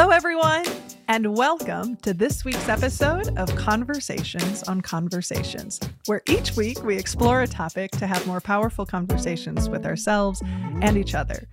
Hello, everyone, and welcome to this week's episode of Conversations on Conversations, where each week we explore a topic to have more powerful conversations with ourselves and each other.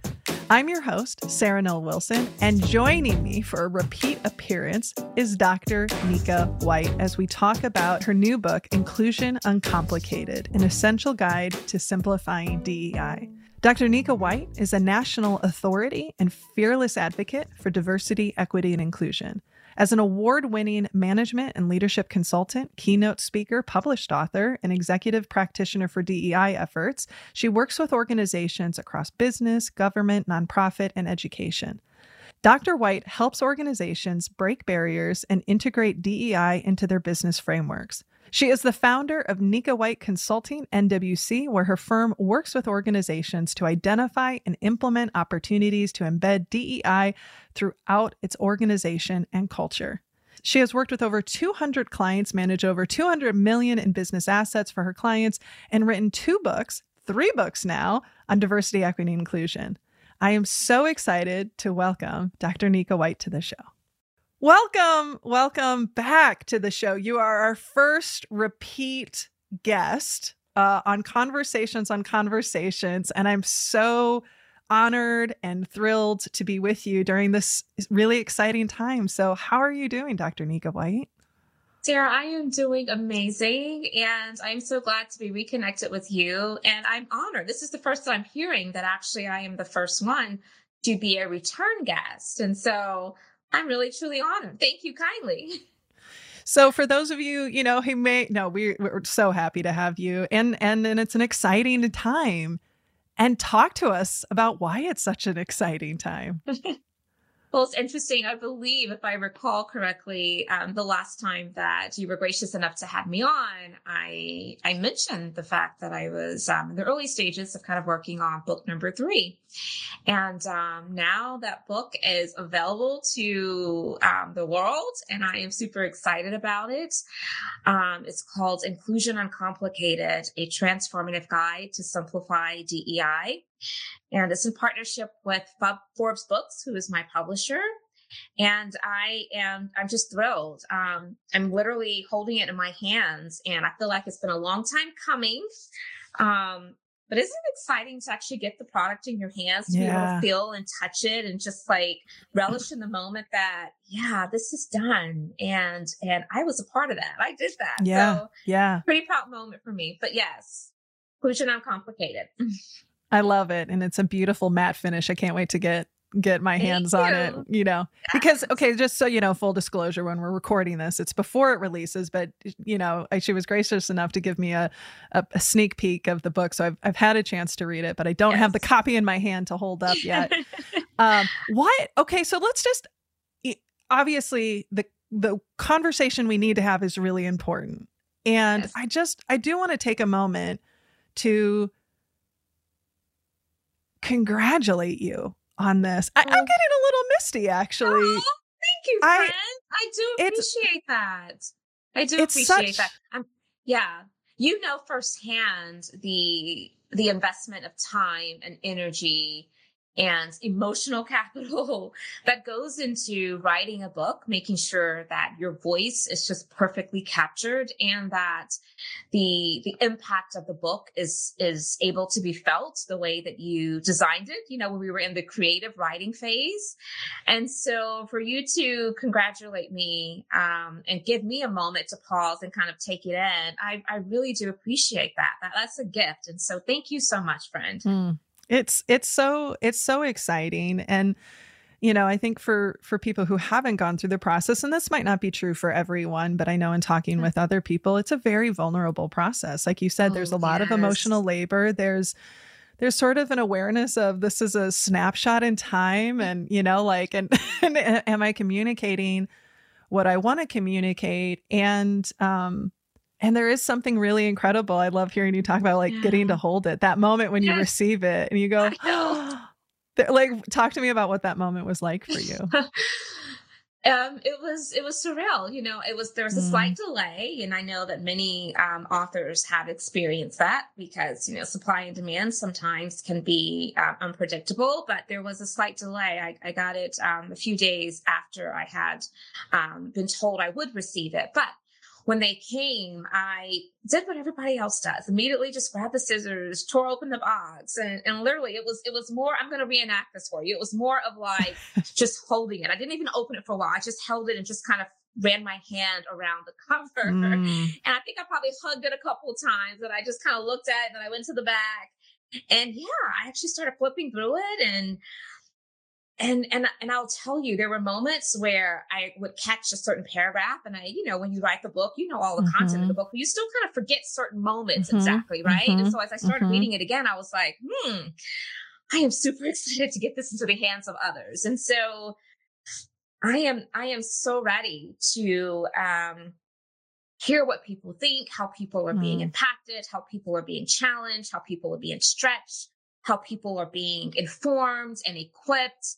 I'm your host, Sarah Noll Wilson, and joining me for a repeat appearance is Dr. Nika White as we talk about her new book, Inclusion Uncomplicated An Essential Guide to Simplifying DEI. Dr. Nika White is a national authority and fearless advocate for diversity, equity, and inclusion. As an award winning management and leadership consultant, keynote speaker, published author, and executive practitioner for DEI efforts, she works with organizations across business, government, nonprofit, and education. Dr. White helps organizations break barriers and integrate DEI into their business frameworks. She is the founder of Nika White Consulting NWC, where her firm works with organizations to identify and implement opportunities to embed DEI throughout its organization and culture. She has worked with over 200 clients, managed over 200 million in business assets for her clients, and written two books, three books now, on diversity, equity, and inclusion. I am so excited to welcome Dr. Nika White to the show. Welcome, welcome back to the show. You are our first repeat guest uh, on Conversations on Conversations, and I'm so honored and thrilled to be with you during this really exciting time. So, how are you doing, Dr. Nika White? Sarah, I am doing amazing and I'm so glad to be reconnected with you. And I'm honored. This is the first I'm hearing that actually I am the first one to be a return guest. And so I'm really truly honored. Thank you kindly. So for those of you, you know, who may no, we, we're so happy to have you and and and it's an exciting time. And talk to us about why it's such an exciting time. Well, it's interesting. I believe, if I recall correctly, um, the last time that you were gracious enough to have me on, I I mentioned the fact that I was um, in the early stages of kind of working on book number three, and um, now that book is available to um, the world, and I am super excited about it. Um, it's called Inclusion Uncomplicated: A Transformative Guide to Simplify DEI. And it's in partnership with Forbes Books, who is my publisher. And I am, I'm just thrilled. Um, I'm literally holding it in my hands and I feel like it's been a long time coming. Um, but isn't it exciting to actually get the product in your hands to yeah. be able to feel and touch it and just like relish in the moment that yeah this is done and and i was a part of that i did that yeah so, yeah pretty proud moment for me but yes inclusion uncomplicated I love it. And it's a beautiful matte finish. I can't wait to get get my hands on it, you know. Yes. Because okay, just so you know, full disclosure when we're recording this, it's before it releases, but you know, she was gracious enough to give me a, a, a, sneak peek of the book. So I've I've had a chance to read it, but I don't yes. have the copy in my hand to hold up yet. um what okay, so let's just obviously the the conversation we need to have is really important. And yes. I just I do want to take a moment to congratulate you on this. I, am oh. getting a little misty, actually. Oh, thank you, friend. I, I do appreciate that. I do appreciate such, that. I'm, yeah, you know firsthand the the investment of time and energy and emotional capital that goes into writing a book, making sure that your voice is just perfectly captured and that the the impact of the book is is able to be felt the way that you designed it, you know, when we were in the creative writing phase. And so for you to congratulate me um, and give me a moment to pause and kind of take it in, I, I really do appreciate that. that. That's a gift. And so thank you so much, friend. Mm. It's it's so it's so exciting and you know, I think for for people who haven't gone through the process and this might not be true for everyone, but I know in talking with other people, it's a very vulnerable process. Like you said, oh, there's a lot yes. of emotional labor. There's there's sort of an awareness of this is a snapshot in time and you know like and, and am I communicating what I want to communicate and um and there is something really incredible. I love hearing you talk about like yeah. getting to hold it. That moment when you receive it and you go, like, talk to me about what that moment was like for you. Um, it was it was surreal. You know, it was there was a mm. slight delay, and I know that many um, authors have experienced that because you know supply and demand sometimes can be uh, unpredictable. But there was a slight delay. I, I got it um, a few days after I had um, been told I would receive it, but when they came, I did what everybody else does. Immediately just grabbed the scissors, tore open the box, and, and literally it was it was more, I'm gonna reenact this for you. It was more of like just holding it. I didn't even open it for a while. I just held it and just kind of ran my hand around the cover. Mm. And I think I probably hugged it a couple of times and I just kind of looked at it and then I went to the back. And yeah, I actually started flipping through it and and and and I'll tell you, there were moments where I would catch a certain paragraph, and I, you know, when you write the book, you know all the mm-hmm. content of the book, but you still kind of forget certain moments mm-hmm. exactly, right? Mm-hmm. And so as I started mm-hmm. reading it again, I was like, hmm, I am super excited to get this into the hands of others, and so I am I am so ready to um hear what people think, how people are being mm. impacted, how people are being challenged, how people are being stretched, how people are being informed and equipped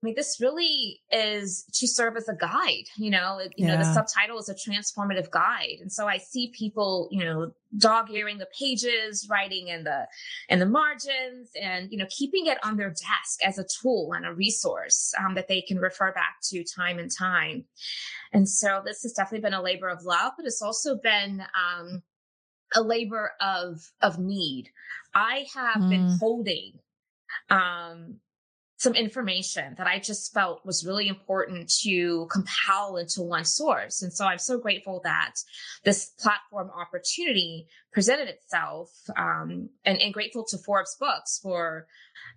I mean, this really is to serve as a guide. You know, you yeah. know, the subtitle is a transformative guide, and so I see people, you know, dog earing the pages, writing in the in the margins, and you know, keeping it on their desk as a tool and a resource um, that they can refer back to time and time. And so, this has definitely been a labor of love, but it's also been um, a labor of of need. I have mm. been holding um some information that I just felt was really important to compile into one source. And so I'm so grateful that this platform opportunity presented itself um, and, and, grateful to Forbes Books for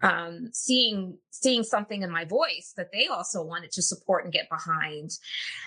um, seeing seeing something in my voice that they also wanted to support and get behind.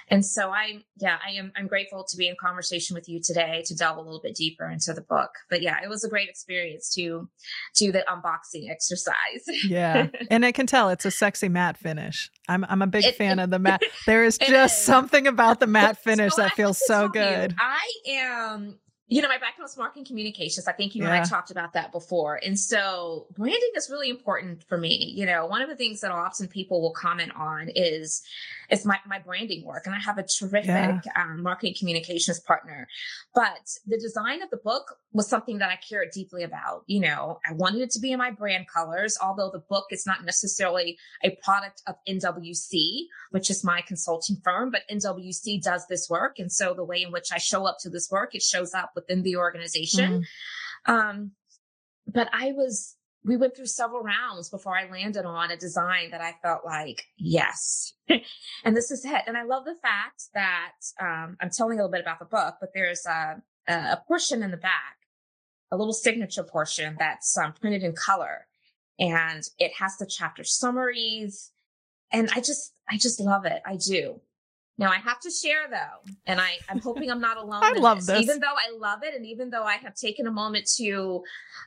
And so I, yeah, I am I'm grateful to be in conversation with you today to delve a little bit deeper into the book. But yeah, it was a great experience to do the unboxing exercise. yeah, and I can tell it's a sexy matte finish. I'm I'm a big it, fan it, of the matte. There is just is. something about the matte finish so that feels so good. You, I am you know, my background is marketing communications. I think you yeah. and I talked about that before. And so branding is really important for me. You know, one of the things that often people will comment on is it's my, my branding work. And I have a terrific yeah. um, marketing communications partner. But the design of the book was something that I cared deeply about. You know, I wanted it to be in my brand colors, although the book is not necessarily a product of NWC, which is my consulting firm, but NWC does this work. And so the way in which I show up to this work, it shows up within the organization. Mm. Um, but I was we went through several rounds before I landed on a design that I felt like, yes. and this is it. And I love the fact that um, I'm telling a little bit about the book, but there's a, a portion in the back, a little signature portion that's um, printed in color. And it has the chapter summaries. And I just, I just love it. I do. Now I have to share though, and I, I'm hoping I'm not alone. I love this. this. Even though I love it, and even though I have taken a moment to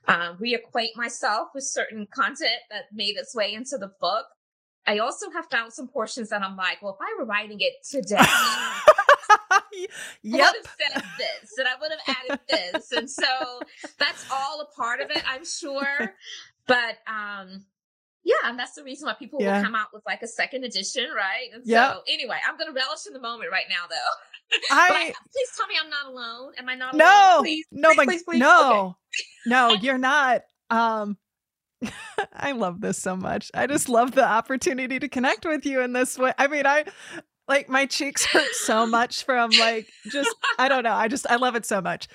uh, reacquaint myself with certain content that made its way into the book, I also have found some portions that I'm like, well, if I were writing it today, yep. I would have said this, and I would have added this, and so that's all a part of it, I'm sure. But um, yeah, and that's the reason why people yeah. will come out with like a second edition, right? And yep. so anyway, I'm gonna relish in the moment right now though. I I, please tell me I'm not alone. Am I not no, alone? Please, no, please, please, please. no, okay. no, you're not. Um I love this so much. I just love the opportunity to connect with you in this way. I mean, I like my cheeks hurt so much from like just I don't know. I just I love it so much.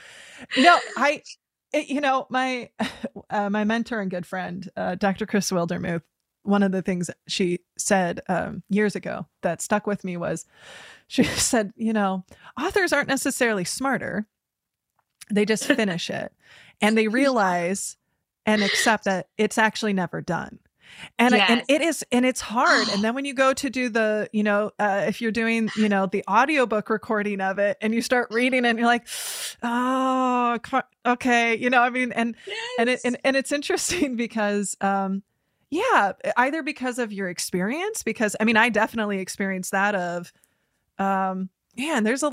No, I it, you know, my uh, my mentor and good friend, uh, Dr. Cris Wildermuth, one of the things she said um, years ago that stuck with me was she said, you know, authors aren't necessarily smarter; they just finish it, and they realize and accept that it's actually never done and yes. and it is and it's hard and then when you go to do the you know uh, if you're doing you know the audiobook recording of it and you start reading it and you're like oh okay you know i mean and yes. and it and, and it's interesting because um yeah either because of your experience because i mean i definitely experienced that of um man there's a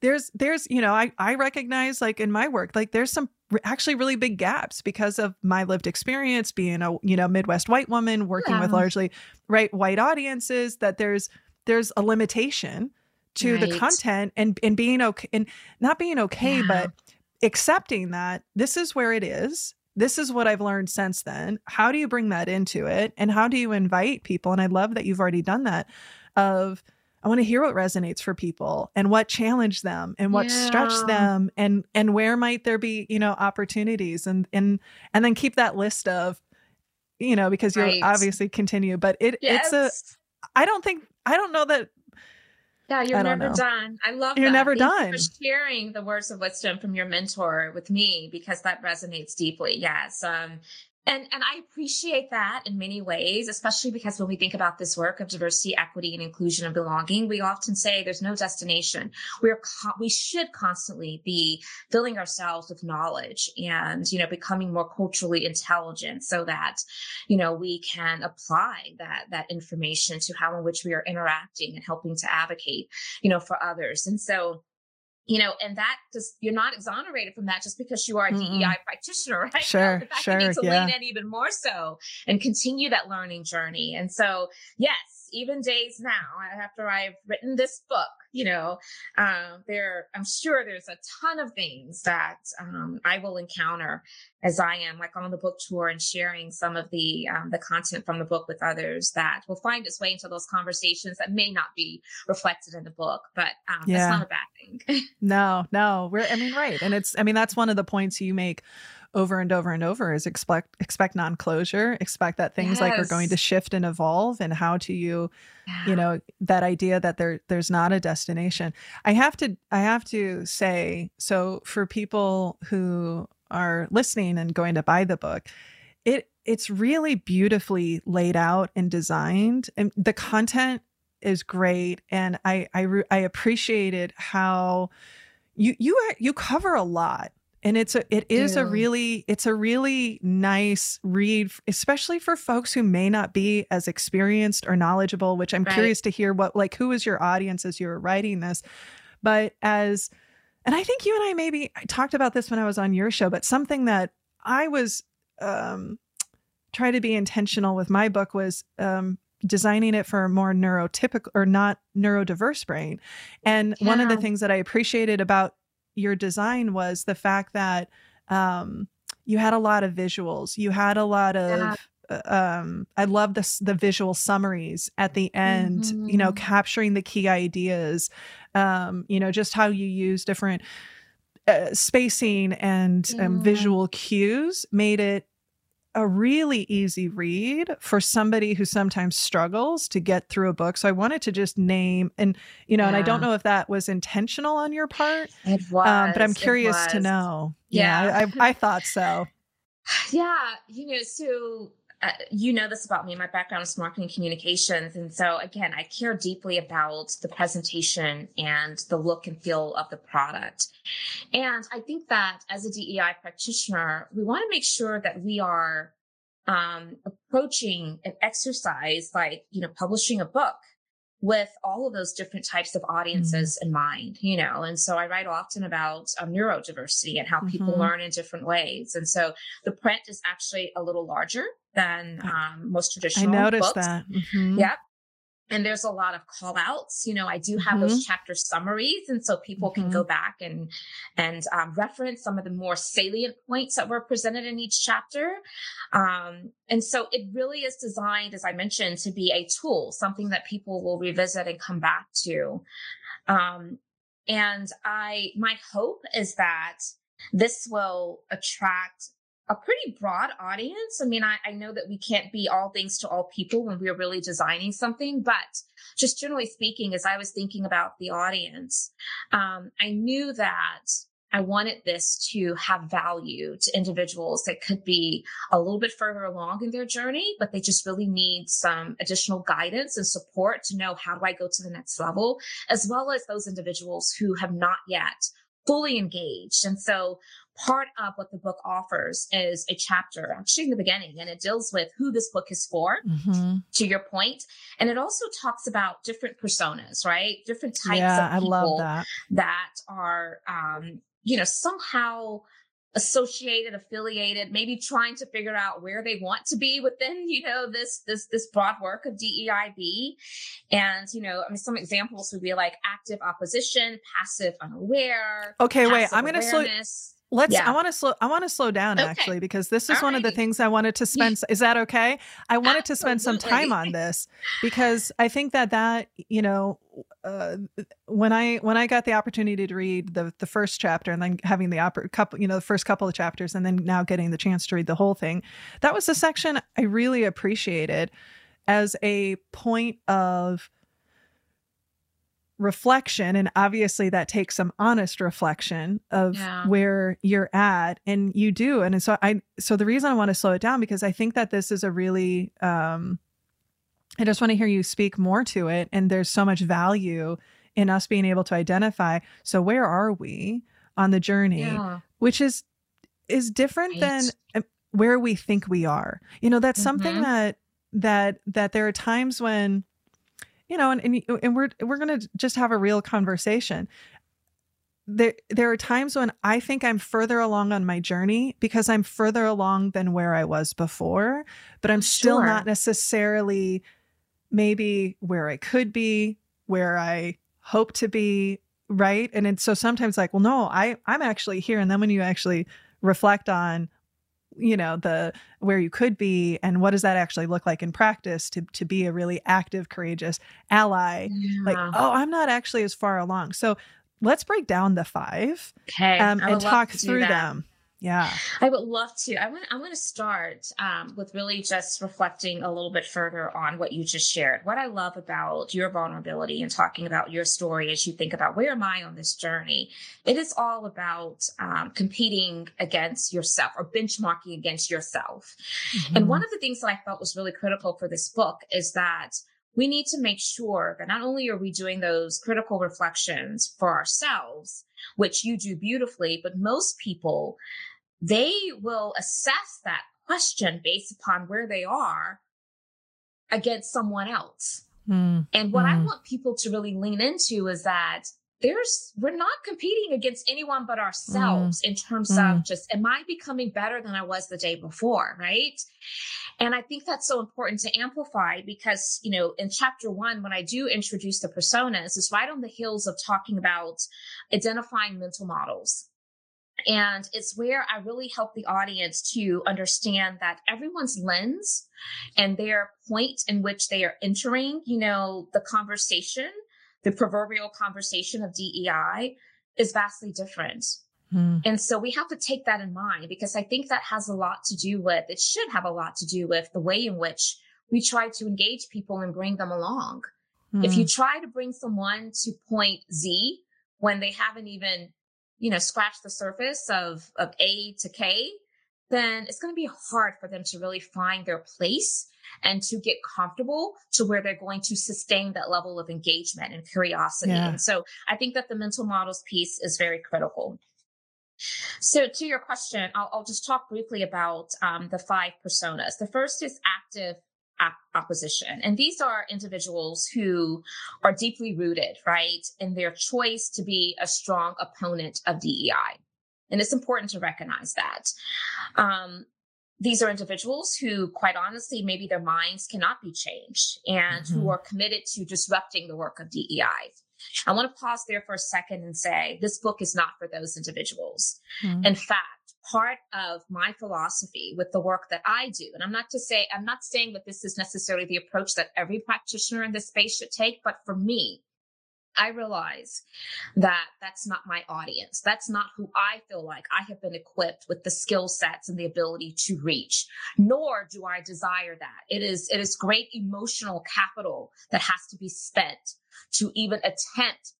there's there's you know i i recognize like in my work like there's some actually really big gaps because of my lived experience being a you know midwest white woman working yeah. with largely right white audiences that there's there's a limitation to right. the content and and being okay and not being okay, yeah. but accepting that this is where it is. This is what I've learned since then. How do you bring that into it? And how do you invite people? And I love that you've already done that of I want to hear what resonates for people and what challenged them and what yeah. stretched them and and where might there be, you know, opportunities and and and then keep that list of you know, because you'll right. obviously continue, but it yes. it's a I don't think I don't know that yeah, you're never know. done. I love you're that. never Thank done. You for sharing the words of wisdom from your mentor with me because that resonates deeply. Yes. Um, and and I appreciate that in many ways, especially because when we think about this work of diversity, equity, and inclusion and belonging, we often say there's no destination. We're co- we should constantly be filling ourselves with knowledge and you know becoming more culturally intelligent so that you know we can apply that that information to how in which we are interacting and helping to advocate you know for others. And so you know, and that just you're not exonerated from that just because you are a mm-hmm. DEI practitioner, right? Sure, no, sure, you need to yeah. lean in even more so and continue that learning journey. And so, yes, even days now after I've written this book, you know, uh, there, I'm sure there's a ton of things that um, I will encounter as I am like on the book tour and sharing some of the um, the content from the book with others that will find its way into those conversations that may not be reflected in the book, but um, yeah. that's not a bad thing. no, no, we're I mean, right, and it's I mean that's one of the points you make over and over and over is expect expect non-closure expect that things yes. like are going to shift and evolve and how to you yeah. you know that idea that there there's not a destination i have to i have to say so for people who are listening and going to buy the book it it's really beautifully laid out and designed and the content is great and i i, I appreciated how you you you cover a lot and it's a it is a really it's a really nice read especially for folks who may not be as experienced or knowledgeable which i'm right. curious to hear what like who was your audience as you were writing this but as and i think you and i maybe I talked about this when i was on your show but something that i was um try to be intentional with my book was um designing it for a more neurotypical or not neurodiverse brain and yeah. one of the things that i appreciated about your design was the fact that um, you had a lot of visuals. You had a lot of yeah. Uh, um, I love the the visual summaries at the end. Mm-hmm. You know, mm-hmm. capturing the key ideas. Um, you know, just how you use different uh, spacing and yeah. um, visual cues made it a really easy read for somebody who sometimes struggles to get through a book. So I wanted to just name and you know, yeah. and I don't know if that was intentional on your part. It was, um, but I'm curious to know. Yeah, yeah I, I, I thought so. Yeah, you know, so uh, you know this about me. My background is marketing communications. And so again, I care deeply about the presentation and the look and feel of the product. And I think that as a DEI practitioner, we want to make sure that we are um, approaching an exercise like, you know, publishing a book with all of those different types of audiences mm-hmm. in mind, you know. And so I write often about um, neurodiversity and how people mm-hmm. learn in different ways. And so the print is actually a little larger than um, most traditional. I noticed books. that. Mm-hmm. Yep and there's a lot of call outs you know i do have mm-hmm. those chapter summaries and so people mm-hmm. can go mm-hmm. back and and um, reference some of the more salient points that were presented in each chapter um, and so it really is designed as i mentioned to be a tool something that people will revisit and come back to um, and i my hope is that this will attract a pretty broad audience. I mean, I, I, know that we can't be all things to all people when we're really designing something, but just generally speaking, as I was thinking about the audience, um, I knew that I wanted this to have value to individuals that could be a little bit further along in their journey, but they just really need some additional guidance and support to know how do I go to the next level, as well as those individuals who have not yet fully engaged. And so part of what the book offers is a chapter actually in the beginning and it deals with who this book is for mm-hmm. to your point and it also talks about different personas right different types yeah, of people that. that are um you know somehow associated affiliated maybe trying to figure out where they want to be within you know this this this broad work of deib and you know i mean some examples would be like active opposition passive unaware okay wait i'm gonna slow let's Yeah. i want to slow i want to slow down Okay. actually because this is one of the things i wanted to spend is that okay i wanted to spend some time on this because i think that that you know uh, when i when i got the opportunity to read the the first chapter and then having the oppor- couple you know the first couple of chapters and then now getting the chance to read the whole thing that was the section i really appreciated as a point of reflection and obviously that takes some honest reflection of Yeah. where you're at and you do and so i so the reason i want to slow it down because i think that this is a really um i just want to hear you speak more to it and there's so much value in us being able to identify so where are we on the journey yeah which is is different than Right. uh, where we think we are you know that's something Mhm. that that that there are times when you know and and, uh, and we're we're going to just have a real conversation. There there are times when i think i'm further along on my journey because i'm further along than where i was before but i'm still Sure. not necessarily maybe where i could be where i hope to be right? And it's so sometimes like well no i i'm actually here. And then when you actually reflect on you know the where you could be and what does that actually look like in practice to to be a really active courageous ally? Like oh i'm not actually as far along. So let's break down the five okay um, and talk through them yeah I would love to. I want. I want to start um, with really just reflecting a little bit further on what you just shared. What I love about your vulnerability and talking about your story as you think about where am I on this journey. It is all about um, competing against yourself or benchmarking against yourself. And Mhm. one of the things that I felt was really critical for this book is that we need to make sure that not only are we doing those critical reflections for ourselves, which you do beautifully, but most people, they will assess that question based upon where they are against someone else. Mm, And what I Mm. want people to really lean into is that there's we're not competing against anyone but ourselves in terms Mm. of just am I becoming better than I was the day before, right? And I think that's so important to amplify because, you know, in chapter one, when I do introduce the personas, it's right on the heels of talking about identifying mental models. And it's where I really help the audience to understand that everyone's lens and their point in which they are entering, you know, the conversation, the proverbial conversation of DEI is vastly different. mm, And so we have to take that in mind because I think that has a lot to do with, it should have a lot to do with the way in which we try to engage people and bring them along. If mm. you try to bring someone to point Z when they haven't even, you know, scratch the surface of, of A to K, then it's going to be hard for them to really find their place and to get comfortable to where they're going to sustain that level of engagement and curiosity. Yeah. And so I think that the mental models piece is very critical. So to your question, I'll, I'll just talk briefly about um, the five personas. The first is active opposition. And these are individuals who are deeply rooted, right, in their choice to be a strong opponent of DEI. And it's important to recognize that. Um, these are individuals who, quite honestly, maybe their minds cannot be changed and who Mhm. are committed to disrupting the work of DEI. I want to pause there for a second and say this book is not for those individuals. Mm. In fact, part of my philosophy with the work that I do, and I'm not to say, I'm not saying that this is necessarily the approach that every practitioner in this space should take, but for me, I realize that that's not my audience. That's not who I feel like I have been equipped with the skill sets and the ability to reach. Nor do I desire that. It is, it is great emotional capital that has to be spent to even attempt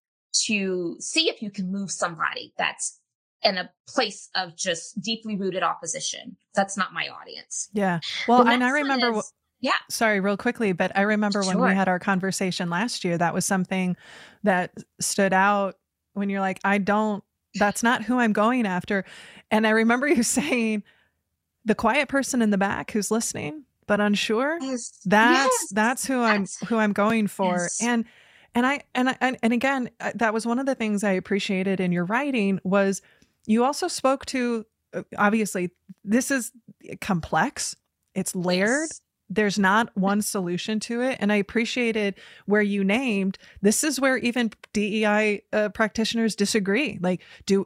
to see if you can move somebody that's in a place of just deeply rooted opposition. That's not my audience. yeah well and i remember is- yeah. sorry real quickly but i remember when we had our conversation last year that was something that stood out when you're like i don't that's not who i'm going after and i remember you saying the quiet person in the back who's listening but unsure Yes. that's Yes. that's who i'm who i'm going for Yes. and and i and I, and, and again uh, that was one of the things i appreciated in your writing was you also spoke to uh, obviously this is complex it's layered yes there's not one solution to it. And I appreciated where you named this is where even DEI uh, practitioners disagree. Like, do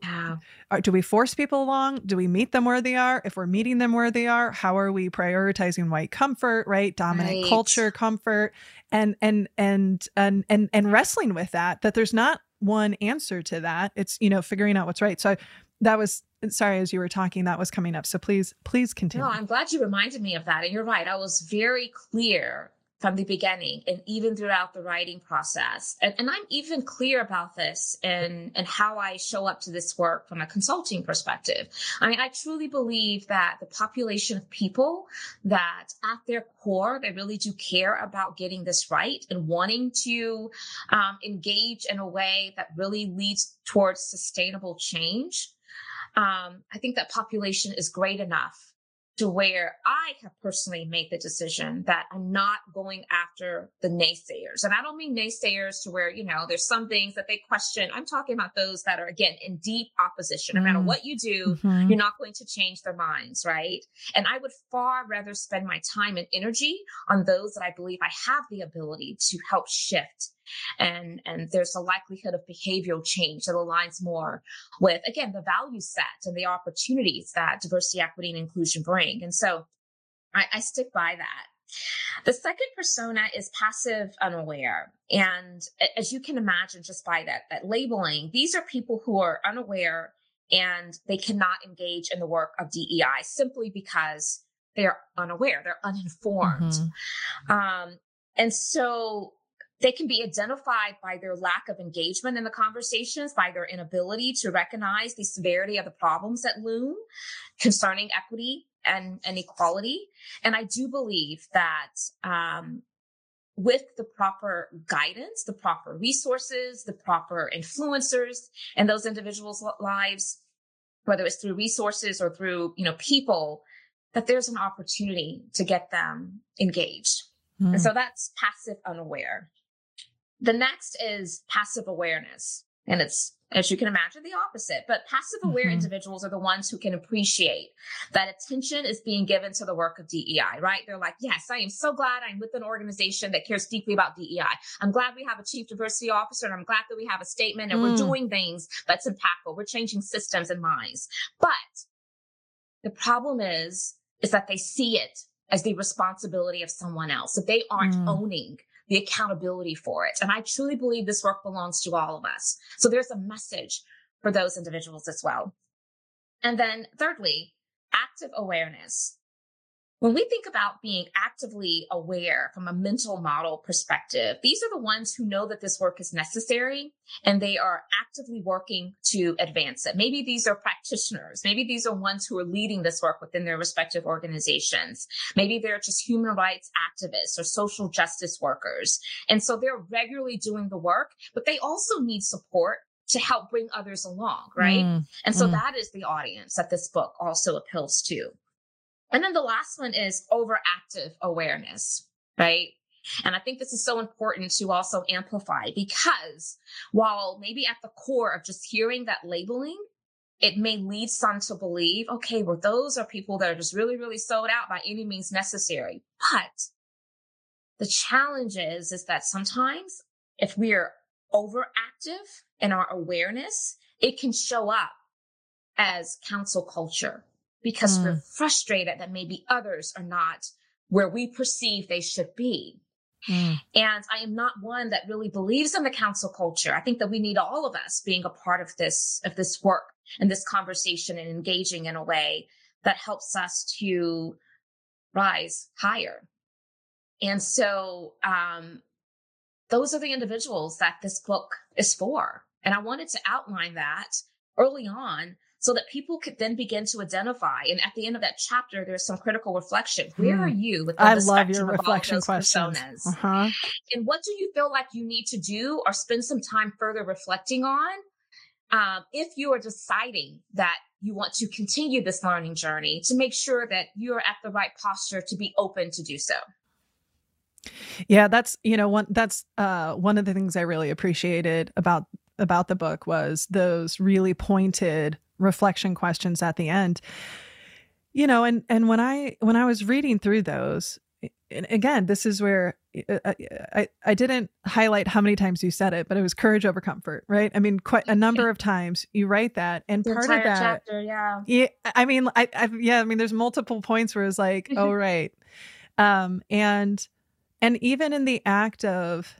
are, do we force people along? Do we meet them where they are? If we're meeting them where they are, how are we prioritizing white comfort, right? Dominant right. culture comfort, and and and and and and wrestling with that. That there's not one answer to that. It's you know figuring out what's right. So that was sorry as you were talking that was coming up. So please please continue. No i'm glad you reminded me of that. And you're right. I was very clear from the beginning and even throughout the writing process. And, and i'm even clear about this and and how i show up to this work from a consulting perspective. I mean i truly believe that the population of people that at their core they really do care about getting this right and wanting to um, engage in a way that really leads towards sustainable change um, I think that population is great enough to where I have personally made the decision that I'm not going after the naysayers. And I don't mean naysayers to where, you know, there's some things that they question. I'm talking about those that are, again, in deep opposition. No matter mm. what you do, mm-hmm. you're not going to change their minds, right? And I would far rather spend my time and energy on those that I believe I have the ability to help shift and and there's a likelihood of behavioral change that aligns more with again the value set and the opportunities that diversity equity and inclusion bring and so I, I stick by that the second persona is passive unaware. And as you can imagine, just by that, that labeling, these are people who are unaware and they cannot engage in the work of DEI simply because they're unaware, they're uninformed. Mm-hmm. Um, and so they can be identified by their lack of engagement in the conversations, by their inability to recognize the severity of the problems that loom concerning equity and, and equality. And I do believe that um, with the proper guidance, the proper resources, the proper influencers in those individuals' lives, whether it's through resources or through, you know, people, that there's an opportunity to get them engaged. Mm. And so that's passive unaware. The next is passive awareness. And it's, as you can imagine, the opposite. But passive aware mm-hmm. individuals are the ones who can appreciate that attention is being given to the work of DEI, right? They're like, yes, I am so glad I'm with an organization that cares deeply about DEI. I'm glad we have a chief diversity officer and I'm glad that we have a statement and mm. we're doing things that's impactful. We're changing systems and minds. But the problem is, is that they see it as the responsibility of someone else. So they aren't mm. owning the accountability for it. And I truly believe this work belongs to all of us. So there's a message for those individuals as well. And then thirdly, active awareness. When we think about being actively aware from a mental model perspective, these are the ones who know that this work is necessary and they are actively working to advance it. Maybe these are practitioners. Maybe these are ones who are leading this work within their respective organizations. Maybe they're just human rights activists or social justice workers. And so they're regularly doing the work, but they also need support to help bring others along, right? Mm, and so mm. that is the audience that this book also appeals to. And then the last one is overactive awareness, right? And I think this is so important to also amplify because while maybe at the core of just hearing that labeling, it may lead some to believe, okay, well, those are people that are just really, really sold out by any means necessary. But the challenge is, is that sometimes if we are overactive in our awareness, it can show up as cancel culture because mm. we're frustrated that maybe others are not where we perceive they should be. Mm. And I am not one that really believes in the cancel culture. I think that we need all of us being a part of this, of this work and this conversation and engaging in a way that helps us to rise higher. And so, um, those are the individuals that this book is for. And I wanted to outline that early on so that people could then begin to identify. And at the end of that chapter, there's some critical reflection. Where mm. are you with I love your reflection questions. personas? Uh-huh. And what do you feel like you need to do or spend some time further reflecting on? Um, if you are deciding that you want to continue this learning journey to make sure that you're at the right posture to be open to do so. Yeah, that's you know one that's uh one of the things I really appreciated about about the book was those really pointed reflection questions at the end. You know, and and when I when I was reading through those, and again, this is where uh, uh, I, I didn't highlight how many times you said it, but it was courage over comfort, right? I mean, quite a number of times you write that, and the part of that, chapter, yeah, yeah. I mean, I, I, yeah, I mean, there's multiple points where it's like, oh, right, um, and and even in the act of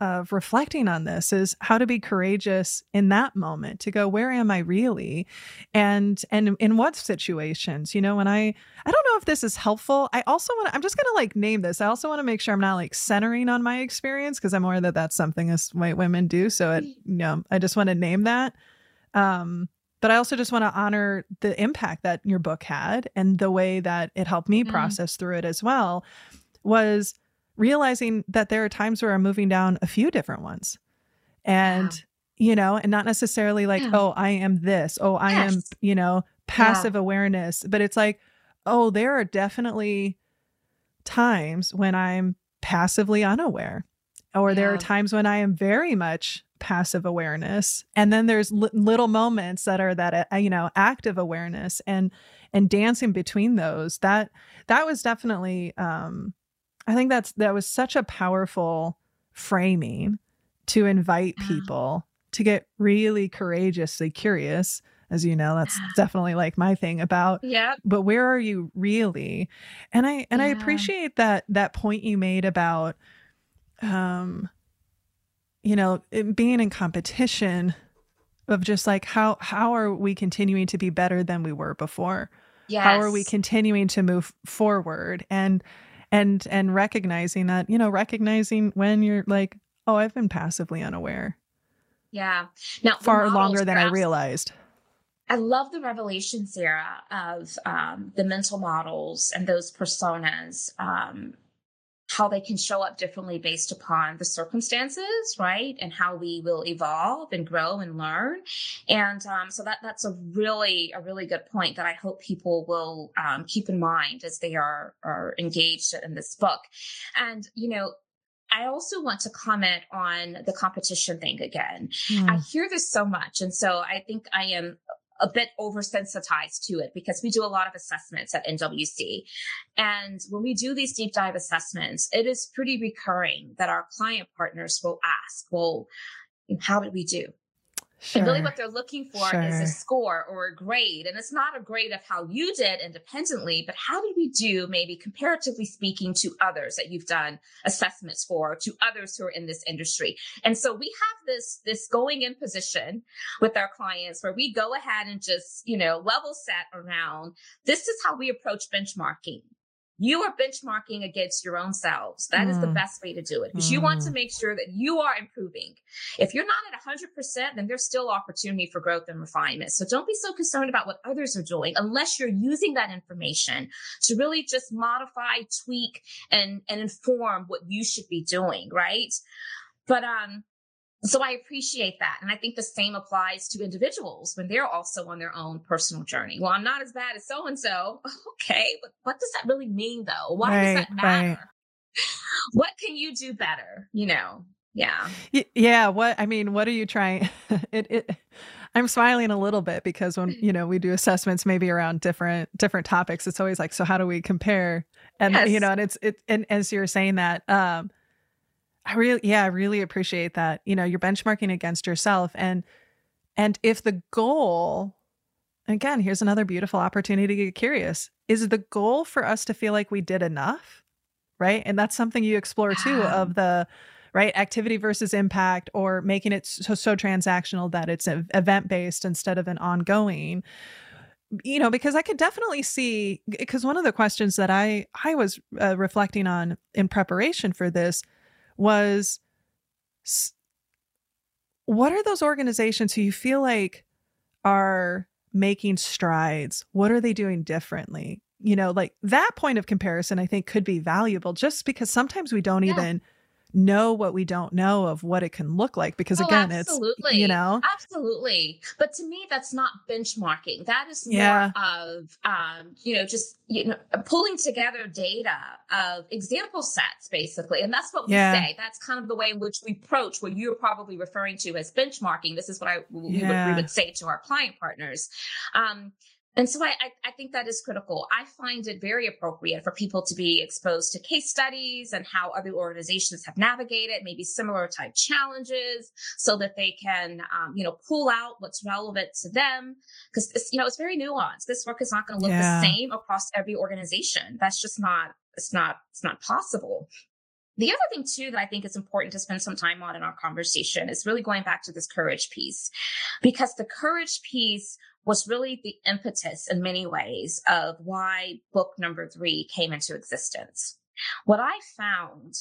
of reflecting on this is how to be courageous in that moment to go where am i really? And and in what situations? You know when i i don't know if this is helpful. I also want to i'm just going to like name this. I also want to make sure i'm not like centering on my experience because i'm aware that that's something as white women do. So it you know i just want to name that. Um but I also just want to honor the impact that your book had and the way that it helped me mm. process through it as well was realizing that there are times where I'm moving down a few different ones. And, yeah. you know, and not necessarily like, yeah. oh, I am this, oh, I yes. am, you know, passive yeah. awareness, but it's like, oh, there are definitely times when I'm passively unaware, or there are times when I am very much passive awareness and then there's li- little moments that are that uh, you know active awareness and and dancing between those that that was definitely um I think that's that was such a powerful framing to invite people to get really courageously curious as you know that's definitely like my thing about yeah but where are you really? And i and yeah. i appreciate that that point you made about um you know being in competition of just like how how are we continuing to be better than we were before? Yes. how are we continuing to move forward? And and and recognizing that you know recognizing when you're like oh i've been passively unaware. Yeah. Now far longer than i realized. I love the revelation, Sarah, of um, the mental models and those personas um, how they can show up differently based upon the circumstances, right? And how we will evolve and grow and learn. And um, so that that's a really a really good point that I hope people will um, keep in mind as they are are engaged in this book. And you know, I also want to comment on the competition thing again. Mm. I hear this so much. And so I think I am a bit oversensitized to it because we do a lot of assessments at NWC. And when we do these deep dive assessments, it is pretty recurring that our client partners will ask, well, how did we do? Sure. And really, what they're looking for sure. is a score or a grade. And it's not a grade of how you did independently, but how did we do, maybe comparatively speaking, to others that you've done assessments for, to others who are in this industry. And so we have this, this going in position with our clients where we go ahead and just, you know, level set around this is how we approach benchmarking you are benchmarking against your own selves. That mm. is the mm. best way to do it because mm. you want to mm. make sure that you are improving. If you're not at 100%, then there's still opportunity for growth and refinement. So don't be so concerned about what others are doing unless you're using that information to really just modify, tweak, and, and inform what you should be doing, right? But, um, so I appreciate that. And I think the same applies to individuals when they're also on their own personal journey. Well, I'm not as bad as so and so. Okay. But what does that really mean though? Why right, does that matter? Right. What can you do better? You know? Yeah. Yeah. What, I mean, what are you trying? it, it, I'm smiling a little bit because when, you know, we do assessments maybe around different, different topics, it's always like, so how do we compare? And, yes. you know, and it's, it, and as you're saying that, um, I really, yeah, I really appreciate that. You know, you're benchmarking against yourself. And, and if the goal, again, here's another beautiful opportunity to get curious is the goal for us to feel like we did enough? Right. And that's something you explore too of the, right activity versus impact or making it so, so transactional that it's event based instead of an ongoing you know because i could definitely see because one of the questions that i i was uh, reflecting on in preparation for this was what are those organizations who you feel like are making strides? What are they doing differently? You know, like that point of comparison, I think could be valuable just because sometimes we don't yeah. even know what we don't know of what it can look like because Oh, again absolutely. it's you know Absolutely. But to me, that's not benchmarking. That is more Yeah. of, um, you know, just, you know, pulling together data of example sets, basically. And that's what we Yeah. say. That's kind of the way in which we approach what you're probably referring to as benchmarking. This is what I, we, would, we would say to our client partners. Um, and so I, I, think that is critical. I find it very appropriate for people to be exposed to case studies and how other organizations have navigated maybe similar type challenges so that they can, um, you know, pull out what's relevant to them. Because, you know, it's very nuanced. This work is not going to look Yeah. the same across every organization. That's just not, it's not, it's not possible. The other thing too that I think is important to spend some time on in our conversation is really going back to this courage piece, because the courage piece was really the impetus in many ways of why book number three came into existence. What I found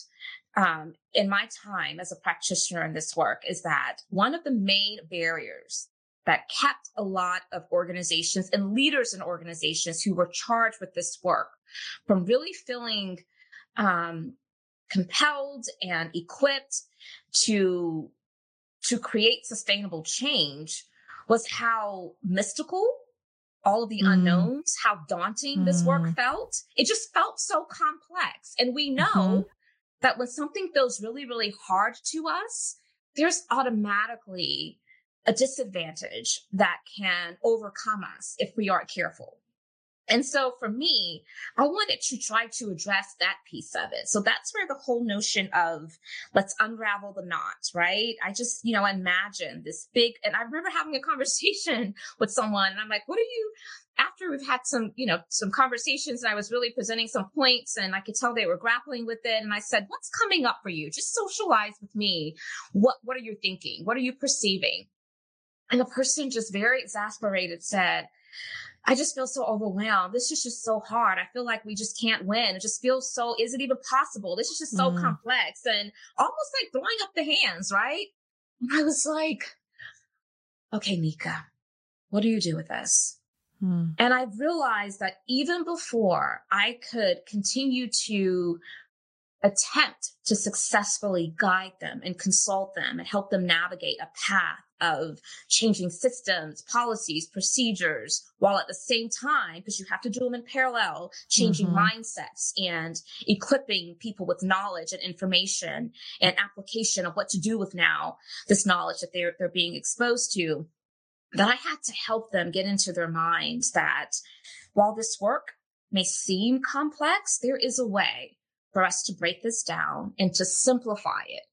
um, in my time as a practitioner in this work is that one of the main barriers that kept a lot of organizations and leaders in organizations who were charged with this work from really feeling um, compelled and equipped to to create sustainable change was how mystical all of the Mm. unknowns, how daunting this work Mm. felt. It just felt so complex. And we know Mhm. that when something feels really, really hard to us, there's automatically a disadvantage that can overcome us if we aren't careful. And so for me, I wanted to try to address that piece of it. So that's where the whole notion of let's unravel the knot, right? I just, you know, imagine this big, and I remember having a conversation with someone and I'm like, what are you, after we've had some, you know, some conversations and I was really presenting some points and I could tell they were grappling with it. And I said, what's coming up for you? Just socialize with me. What, what are you thinking? What are you perceiving? And the person just very exasperated said, I just feel so overwhelmed. This is just so hard. I feel like we just can't win. It just feels so, is it even possible? This is just so Mm. complex and almost like throwing up the hands, right? And I was like, okay, Nika, what do you do with this? Hmm. And I realized that even before I could continue to attempt to successfully guide them and consult them and help them navigate a path of changing systems, policies, procedures, while at the same time, because you have to do them in parallel, changing Mhm. mindsets and equipping people with knowledge and information and application of what to do with now this knowledge that they're, they're being exposed to that I had to help them get into their minds that while this work may seem complex, there is a way for us to break this down and to simplify it.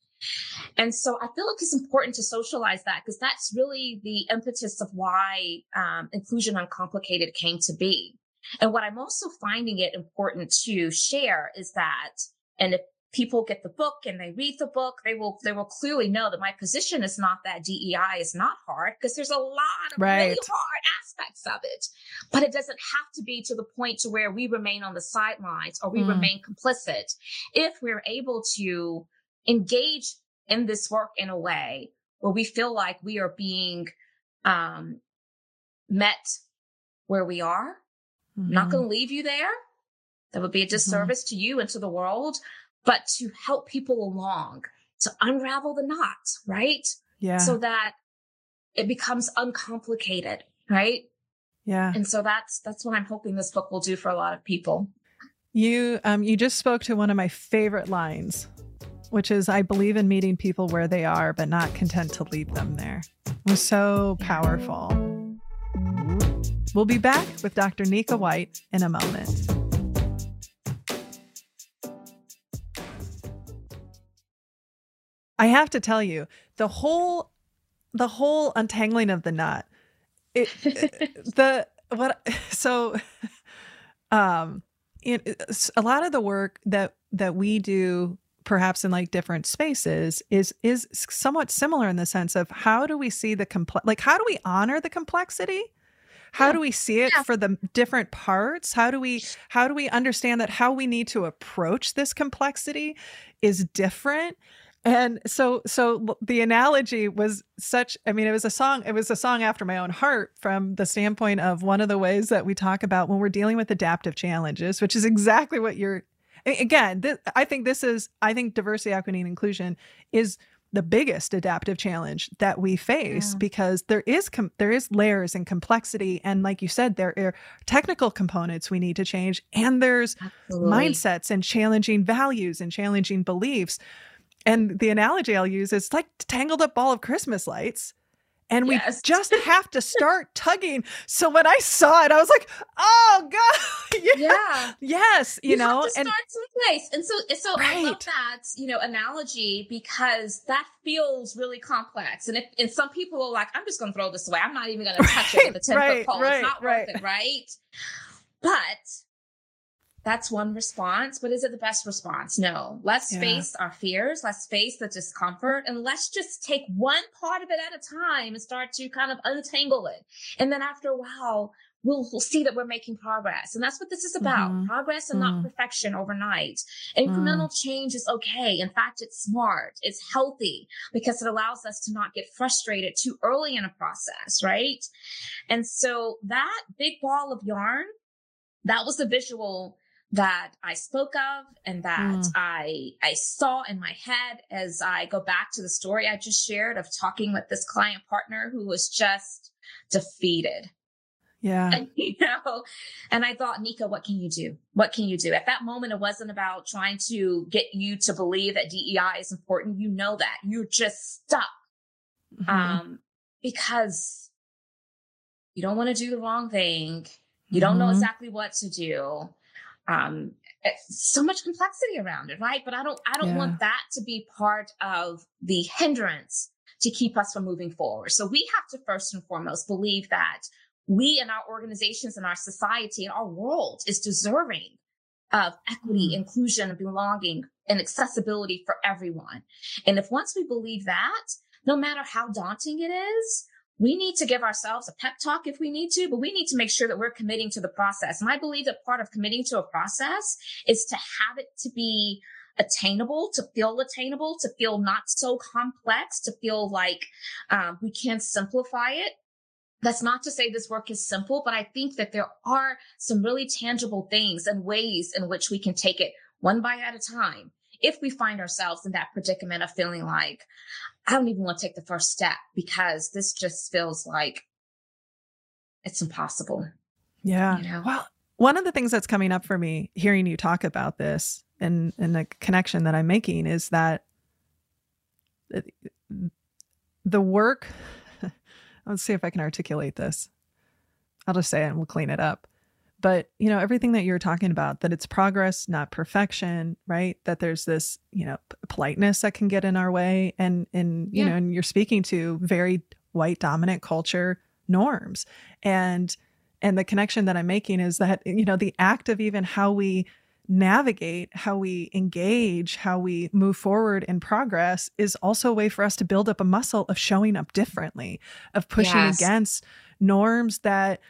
And so I feel like it's important to socialize that because that's really the impetus of why um, inclusion uncomplicated came to be. And what I'm also finding it important to share is that, and if people get the book and they read the book, they will they will clearly know that my position is not that DEI is not hard because there's a lot of really Right. hard aspects of it. But it doesn't have to be to the point to where we remain on the sidelines or we Mm. remain complicit if we're able to engage in this work in a way where we feel like we are being um, met where we are. I'm not going to leave you there. That would be a disservice to you and to the world, but to help people along to unravel the knot, right? yeah So that it becomes uncomplicated, right? yeah And so that's that's what I'm hoping this book will do for a lot of people. You um you just spoke to one of my favorite lines, which is I believe in meeting people where they are, but not content to leave them there. It was so powerful. We'll be back with Dr. Nika White in a moment. I have to tell you, the whole the whole untangling of the knot, it, the what so um it, a lot of the work that that we do perhaps in like different spaces is is somewhat similar in the sense of how do we see the complex like how do we honor the complexity how Yeah. do we see it Yeah. for the different parts how do we how do we understand that how we need to approach this complexity is different and so so the analogy was such i mean it was a song it was a song after my own heart from the standpoint of one of the ways that we talk about when we're dealing with adaptive challenges which is exactly what you're again, th- I think this is, I think diversity, equity, and inclusion is the biggest adaptive challenge that we face yeah. because there is com- there is layers and complexity and like you said there are technical components we need to change and there's Absolutely. mindsets and challenging values and challenging beliefs and the analogy I'll use is like tangled up ball of Christmas lights and we just have to start tugging. So when I saw it, I was like, "Oh God, yeah, yeah. yes," you, you know, and start someplace. And so, eh, so right. I love that you know analogy because that feels really complex. And if and some people are like, "I'm just going to throw this away. I'm not even going to touch right. it with a ten right, foot pole. Right, it's not worth it, right?" But that's one response, but is it the best response? No. Let's yeah. face our fears. Let's face the discomfort and let's just take one part of it at a time and start to kind of untangle it. And then after a while, we'll, we'll see that we're making progress. And that's what this is about. Mm-hmm. Progress and mm-hmm. not perfection overnight. Incremental mm. change is okay. In fact, it's smart. It's healthy because it allows us to not get frustrated too early in a process, right? And so that big ball of yarn, that was the visual that I spoke of and that mm. I I saw in my head as I go back to the story I just shared of talking with this client partner who was just defeated. Yeah. And, you know, and I thought, Nika, what can you do? What can you do? At that moment, it wasn't about trying to get you to believe that DEI is important. You know that you're just stuck. Mm-hmm. Um, because you don't want to do the wrong thing. You don't know mm-hmm. exactly what to do um, eh, so much complexity around it, right? But I don't, I don't yeah. want that to be part of the hindrance to keep us from moving forward. So we have to first and foremost believe that we and our organizations and our society and our world is deserving of equity, mm. inclusion, and belonging and accessibility for everyone. And if once we believe that, no matter how daunting it is, we need to give ourselves a pep talk if we need to, but we need to make sure that we're committing to the process. And I believe that part of committing to a process is to have it to be attainable, to feel attainable, to feel not so complex, to feel like um, we can simplify it. That's not to say this work is simple, but I think that there are some really tangible things and ways in which we can take it one bite at a time if we find ourselves in that predicament of feeling like, I don't even want to take the first step because this just feels like it's impossible. Yeah. You know? Well, one of the things that's coming up for me hearing you talk about this and, and the connection that I'm making is that uh, the work, let's see if I can articulate this. I'll just say it and we'll clean it up but you know everything that you're talking about that it's progress not perfection right that there's this you know politeness that can get in our way and and you yeah. know and you're speaking to very white dominant culture norms and and the connection that i'm making is that you know the act of even how we navigate how we engage how we move forward in progress is also a way for us to build up a muscle of showing up differently of pushing yes. against norms that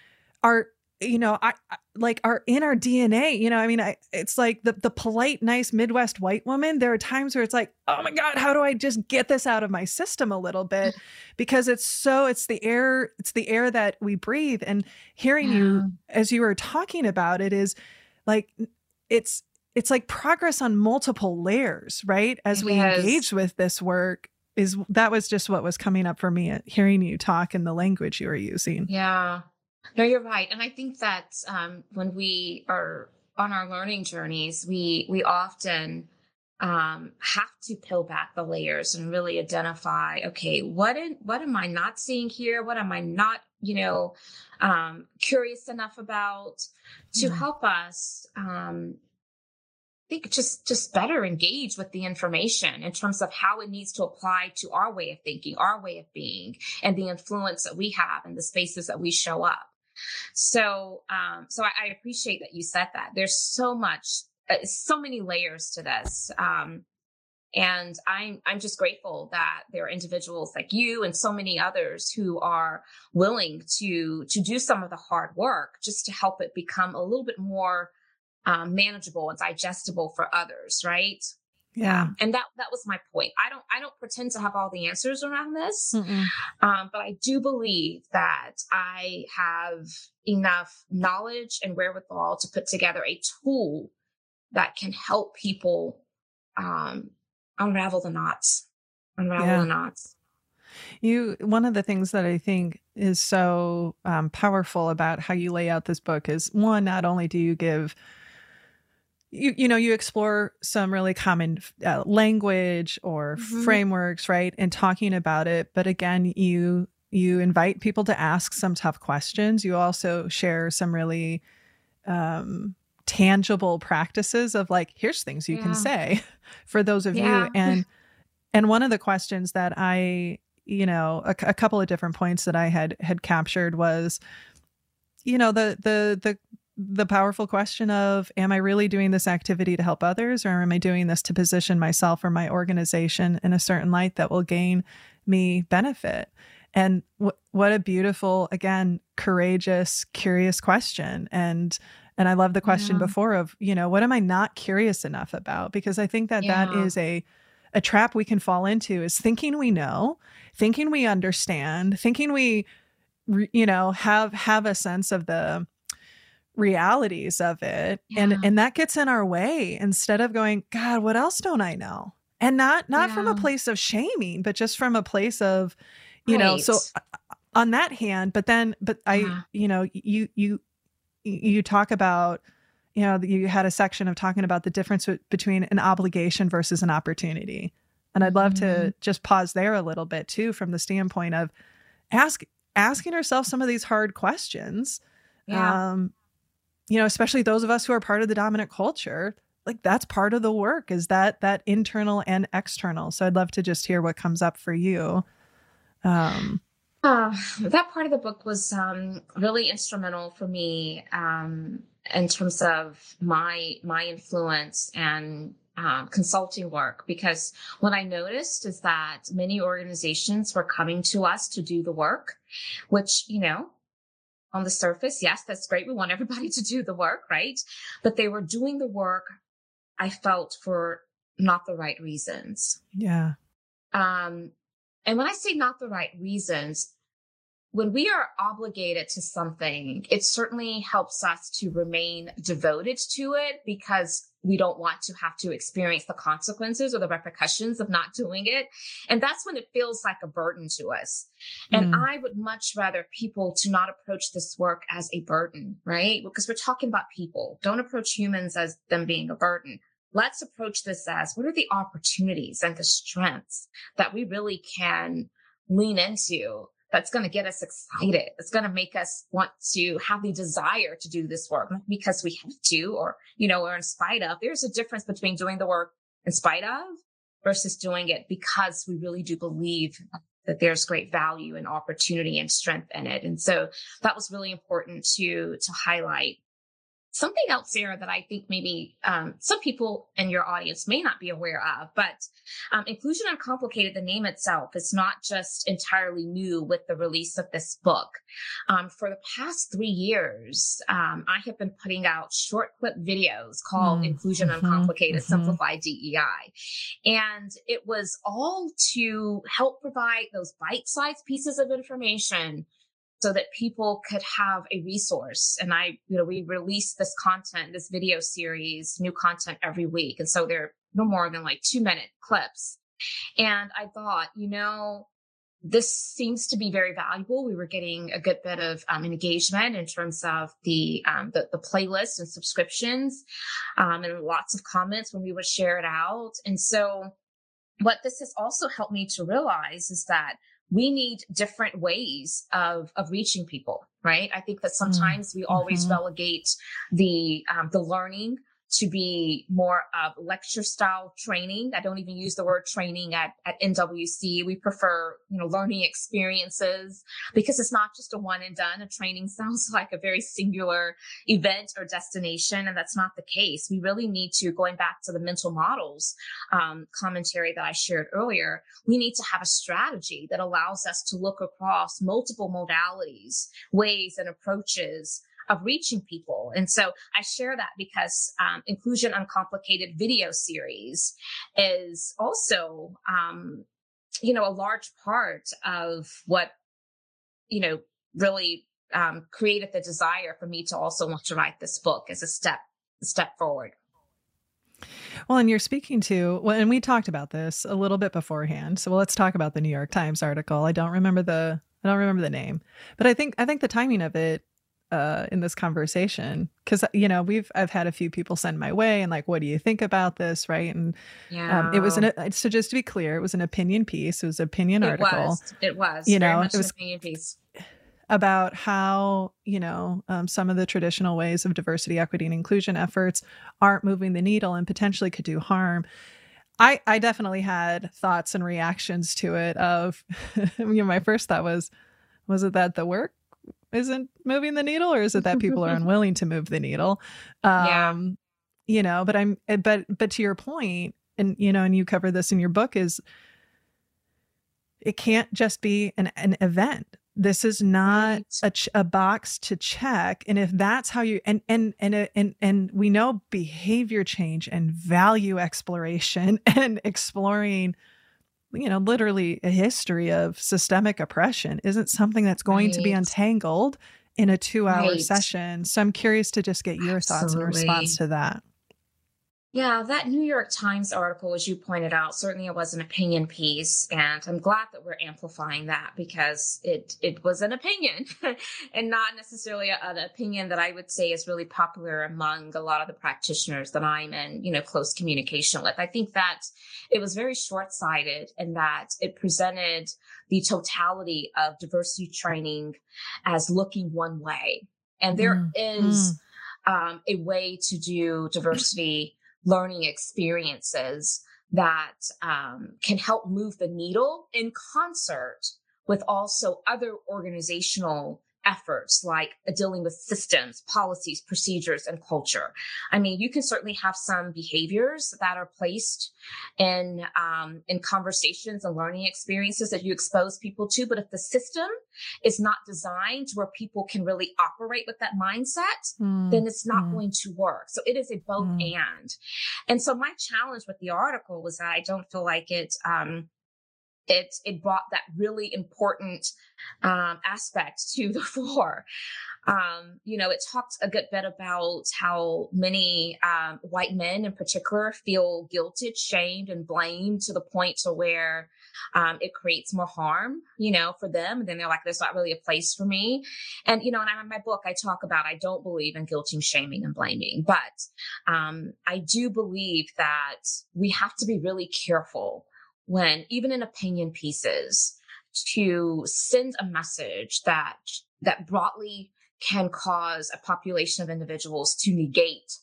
are you know, I, I, like are in our DNA. You know, I mean, I, it's like the the polite, nice Midwest white woman. There are times where it's like, oh my god, how do I just get this out of my system a little bit? Mm. Because it's so it's the air, it's the air that we breathe. And hearing yeah. you as you were talking about it is like it's it's like progress on multiple layers, right? As we engage with this work, is that was just what was coming up for me at hearing you talk and the language you were using. Yeah. No, you're right. And I think that um, when we are on our learning journeys, we we often um, have to peel back the layers and really identify, okay, what in, what am I not seeing here? What am I not, you know, um, curious enough about to mm. help us um, think just just better engage with the information in terms of how it needs to apply to our way of thinking, our way of being, and the influence that we have in the spaces that we show up. So, um, so I, I, appreciate that you said that. There's so much, uh, so many layers to this. Um, and I'm, I'm just grateful that there are individuals like you and so many others who are willing to, to do some of the hard work just to help it become a little bit more um, manageable and digestible for others, right? Yeah. and that that was my point. I don't I don't pretend to have all the answers around this. Um, but I do believe that I have enough knowledge and wherewithal to put together a tool that can help people um, unravel the knots, unravel yeah. the knots. You one of the things that I think is so um, powerful about how you lay out this book is one, not only do you give you you know you explore some really common uh, language or mm-hmm. frameworks right and talking about it but again you you invite people to ask some tough questions you also share some really um tangible practices of like here's things you yeah. can say for those of yeah. you and and one of the questions that i you know a, a couple of different points that I had had captured was you know the the the the powerful question of am i really doing this activity to help others or am i doing this to position myself or my organization in a certain light that will gain me benefit and w- what a beautiful again courageous curious question and and i love the question yeah. before of you know what am i not curious enough about because i think that yeah. that is a a trap we can fall into is thinking we know thinking we understand, thinking we, you know, have have a sense of the realities of it yeah. and and that gets in our way instead of going god what else don't i know and not not yeah. from a place of shaming but just from a place of you right. know so uh, on that hand but then but i yeah. you know you you you talk about you know you had a section of talking about the difference between an obligation versus an opportunity and I'd love mm-hmm. to just pause there a little bit too, from the standpoint of ask asking ourselves some of these hard questions. Yeah. Um, you know, especially those of us who are part of the dominant culture, like that's part of the work is that that internal and external. So I'd love to just hear what comes up for you. Um, uh, that part of the book was um, really instrumental for me um, in terms of my my influence and um, consulting work because what I noticed is that many organizations were coming to us to do the work, which, you know, on the surface, yes, that's great. We want everybody to do the work, right? But they were doing the work, I felt, for not the right reasons. Yeah. Um, and when I say not the right reasons, when we are obligated to something, it certainly helps us to remain devoted to it because we don't want to have to experience the consequences or the repercussions of not doing it. And that's when it feels like a burden to us. And mm. I would much rather people to not approach this work as a burden, right? Because we're talking about people. Don't approach humans as them being a burden. Let's approach this as what are the opportunities and the strengths that we really can lean into that's going to get us excited. It's going to make us want to have the desire to do this work, because we have to or, you know, or in spite of. There's a difference between doing the work in spite of versus doing it because we really do believe that there's great value and opportunity and strength in it. And so that was really important to, to highlight. Something else, Sarah, that I think maybe um, some people in your audience may not be aware of, but um, Inclusion Uncomplicated, the name itself, is not just entirely new with the release of this book. Um, for the past three years, um, I have been putting out short clip videos called mm, Inclusion mm-hmm, Uncomplicated, mm-hmm. Simplify DEI. And it was all to help provide those bite sized pieces of information so that people could have a resource. And I, you know, we release this content, this video series, new content every week. And so they're no more than like two minute clips. And I thought, you know, this seems to be very valuable. We were getting a good bit of um, engagement in terms of the, um, the, the playlist and subscriptions, um, and lots of comments when we would share it out. And so, what this has also helped me to realize is that we need different ways of of reaching people right i think that mm, sometimes we always mm-hmm. relegate the um, the learning to be more of lecture style training. I don't even use the word training at, at NWC. We prefer, you know, learning experiences because it's not just a one and done. A training sounds like a very singular event or destination. And that's not the case. We really need to, going back to the mental models um, commentary that I shared earlier, we need to have a strategy that allows us to look across multiple modalities, ways and approaches of reaching people. And so I share that because um, Inclusion Uncomplicated video series is also, um, you know, a large part of what, you know, really um, created the desire for me to also want to write this book as a step, step forward. Well, and you're speaking to well, and we talked about this a little bit beforehand. So well, let's talk about the New York Times article. I don't remember the I don't remember the name, but I think I think the timing of it uh, in this conversation because you know we've I've had a few people send my way and like, what do you think about this, right? And yeah. um, it was an so just to be clear, it was an opinion piece. It was an opinion it article. Was. It was. You know, it was opinion piece about how you know um, some of the traditional ways of diversity equity and inclusion efforts aren't moving the needle and potentially could do harm i i definitely had thoughts and reactions to it of you know my first thought was was it that the work isn't moving the needle or is it that people are unwilling to move the needle? Um yeah. you know but i'm eh, but but to your point and you know and you cover this in your book is it can't just be an, an event. This is not a, ch- a box to check and if that's how you and and and uh, and and we know behavior change and value exploration and exploring you know literally a history of systemic oppression isn't something that's going right. to be untangled in a 2 hour right. session so i'm curious to just get your Absolutely. thoughts in response to that yeah, that New York Times article, as you pointed out, certainly it was an opinion piece, and I'm glad that we're amplifying that because it it was an opinion, and not necessarily an opinion that I would say is really popular among a lot of the practitioners that I'm in, you know, close communication with. I think that it was very short sighted, and that it presented the totality of diversity training as looking one way, and there mm, is mm. Um, a way to do diversity learning experiences that um, can help move the needle in concert with also other organizational efforts like dealing with systems, policies, procedures, and culture. I mean, you can certainly have some behaviors that are placed in um, in conversations and learning experiences that you expose people to, but if the system is not designed where people can really operate with that mindset, mm. then it's not mm. going to work. So it is a both mm. and. And so my challenge with the article was that I don't feel like it. Um, it it brought that really important um, aspect to the fore. Um, you know, it talked a good bit about how many um, white men, in particular, feel guilted, shamed, and blamed to the point to where um, it creates more harm, you know, for them. And then they're like, "There's not really a place for me." And you know, and in my book, I talk about I don't believe in guilting, shaming, and blaming, but um, I do believe that we have to be really careful when even in opinion pieces to send a message that that broadly can cause a population of individuals to negate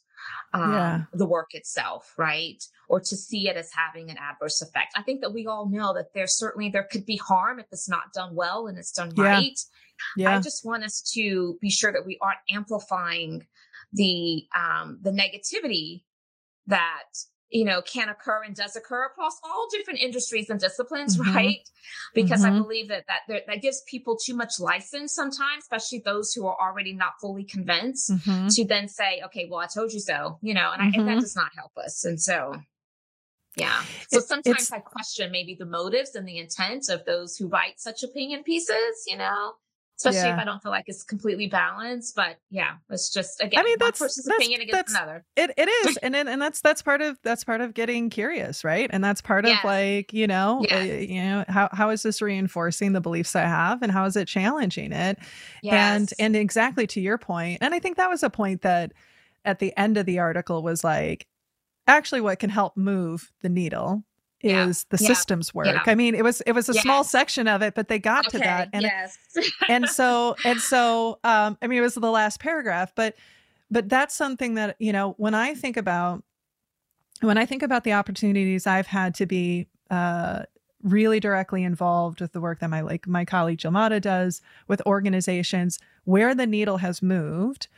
um, yeah. the work itself, right? Or to see it as having an adverse effect. I think that we all know that there certainly there could be harm if it's not done well and it's done yeah. right. Yeah. I just want us to be sure that we aren't amplifying the um, the negativity that you know, can occur and does occur across all different industries and disciplines, mm-hmm. right? Because mm-hmm. I believe that that that gives people too much license sometimes, especially those who are already not fully convinced, mm-hmm. to then say, "Okay, well, I told you so," you know, and, I, and that mm-hmm. does not help us. And so, yeah. So it, sometimes I question maybe the motives and the intent of those who write such opinion pieces, you know especially yeah. if I don't feel like it's completely balanced. But yeah, it's just again, I mean, that's person's that's, opinion against another. It it is, and and that's that's part of that's part of getting curious, right? And that's part yes. of like you know, yes. uh, you know, how how is this reinforcing the beliefs I have, and how is it challenging it? Yes. And and exactly to your point, and I think that was a point that at the end of the article was like actually what can help move the needle is yeah. the yeah. systems work. Yeah. I mean, it was it was a yes. small section of it, but they got okay. to that. And yes. and so and so um I mean it was the last paragraph, but but that's something that, you know, when I think about when I think about the opportunities I've had to be uh really directly involved with the work that my like my colleague Jilmada does with organizations where the needle has moved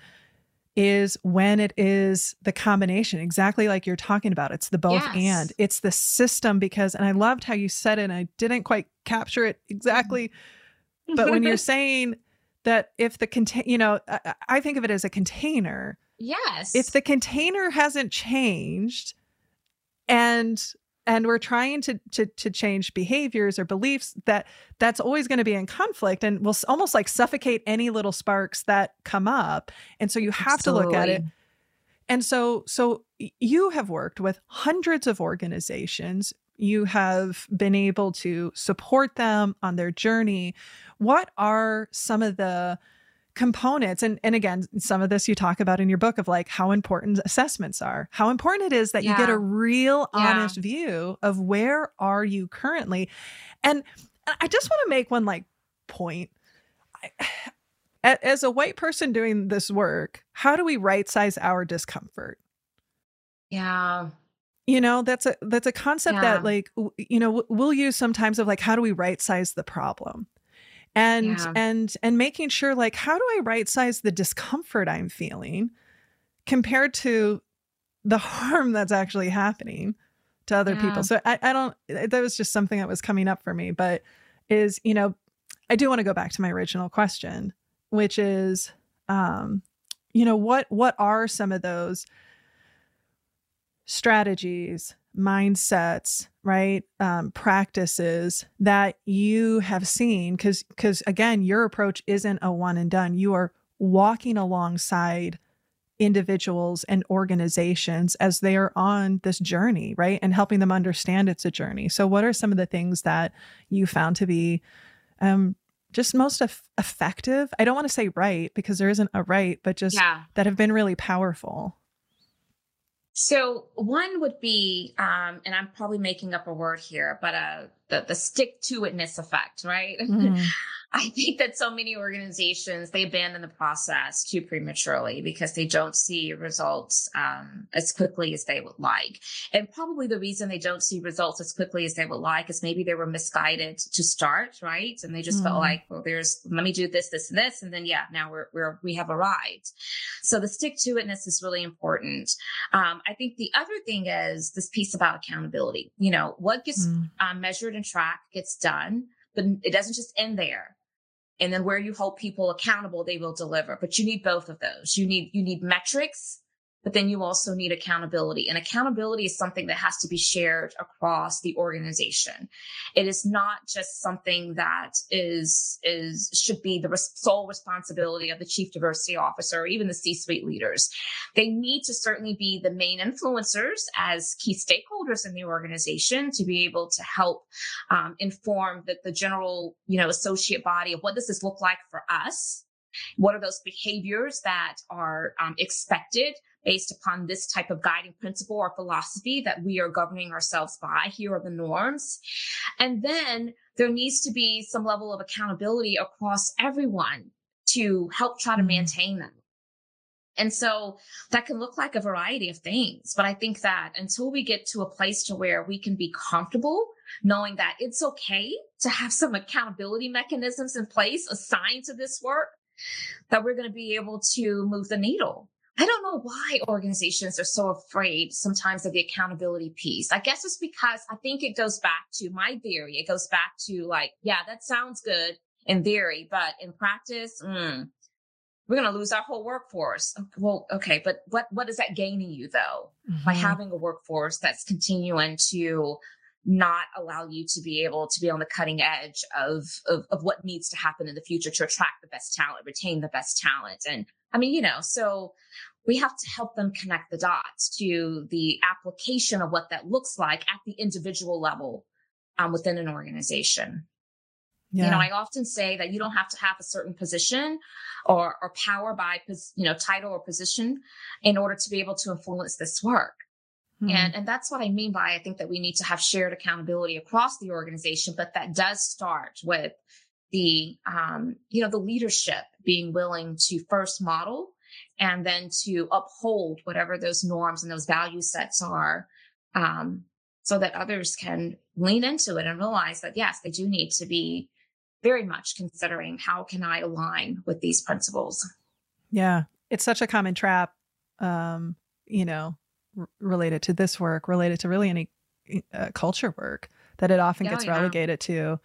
is when it is the combination, exactly like you're talking about. It's the both yes. and it's the system because, and I loved how you said it, and I didn't quite capture it exactly. but when you're saying that if the contain, you know, I, I think of it as a container. Yes. If the container hasn't changed and and we're trying to to to change behaviors or beliefs that that's always going to be in conflict and will almost like suffocate any little sparks that come up. And so you have Absolutely. to look at it. And so so you have worked with hundreds of organizations. You have been able to support them on their journey. What are some of the components and and again some of this you talk about in your book of like how important assessments are how important it is that yeah. you get a real honest yeah. view of where are you currently and i just want to make one like point I, as a white person doing this work how do we right size our discomfort yeah you know that's a that's a concept yeah. that like you know we'll use sometimes of like how do we right size the problem and yeah. and and making sure like how do i right size the discomfort i'm feeling compared to the harm that's actually happening to other yeah. people so I, I don't that was just something that was coming up for me but is you know i do want to go back to my original question which is um you know what what are some of those strategies mindsets right um, practices that you have seen because because again your approach isn't a one and done. You are walking alongside individuals and organizations as they are on this journey right and helping them understand it's a journey. So what are some of the things that you found to be um, just most effective? I don't want to say right because there isn't a right but just yeah. that have been really powerful so one would be, um, and I'm probably making up a word here, but uh, the the stick to itness effect, right? Mm-hmm. I think that so many organizations they abandon the process too prematurely because they don't see results um, as quickly as they would like. And probably the reason they don't see results as quickly as they would like is maybe they were misguided to start, right? And they just mm. felt like, well, there's let me do this, this, and this, and then yeah, now we're we're we have arrived. So the stick to itness is really important. Um, I think the other thing is this piece about accountability. You know, what gets mm. um, measured and tracked gets done but it doesn't just end there and then where you hold people accountable they will deliver. But you need both of those. You need you need metrics but then you also need accountability. And accountability is something that has to be shared across the organization. It is not just something that is, is, should be the sole responsibility of the chief diversity officer or even the C-suite leaders. They need to certainly be the main influencers as key stakeholders in the organization to be able to help um, inform the, the general, you know, associate body of what does this look like for us? What are those behaviors that are um, expected based upon this type of guiding principle or philosophy that we are governing ourselves by. Here are the norms. And then there needs to be some level of accountability across everyone to help try to mm-hmm. maintain them. And so that can look like a variety of things. But I think that until we get to a place to where we can be comfortable knowing that it's okay to have some accountability mechanisms in place assigned to this work, that we're going to be able to move the needle. I don't know why organizations are so afraid sometimes of the accountability piece. I guess it's because I think it goes back to my theory. It goes back to like, yeah, that sounds good in theory, but in practice, mm, we're going to lose our whole workforce. Well, okay, but what what is that gaining you though mm-hmm. by having a workforce that's continuing to not allow you to be able to be on the cutting edge of, of, of what needs to happen in the future to attract the best talent, retain the best talent. And I mean, you know, so we have to help them connect the dots to the application of what that looks like at the individual level um, within an organization. Yeah. You know, I often say that you don't have to have a certain position or, or power by, you know, title or position in order to be able to influence this work. Hmm. And, and that's what I mean by I think that we need to have shared accountability across the organization, but that does start with the, um, you know, the leadership being willing to first model and then to uphold whatever those norms and those value sets are, um, so that others can lean into it and realize that yes, they do need to be very much considering how can I align with these principles. Yeah, it's such a common trap, um, you know, related to this work, related to really any uh, culture work, that it often oh, gets yeah. relegated to,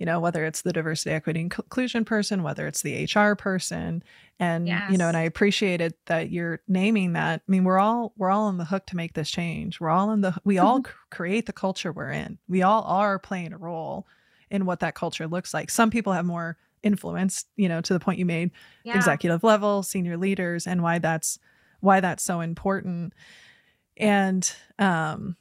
you know, whether it's the diversity, equity, and inclusion person, whether it's the HR person. And, yes. you know, and I appreciated that you're naming that. I mean, we're all, we're all on the hook to make this change. We're all in the, we all mm-hmm. create the culture we're in. We all are playing a role in what that culture looks like. Some people have more influence, you know, to the point you made, yeah. executive level, senior leaders, and why that's why that's so important. And um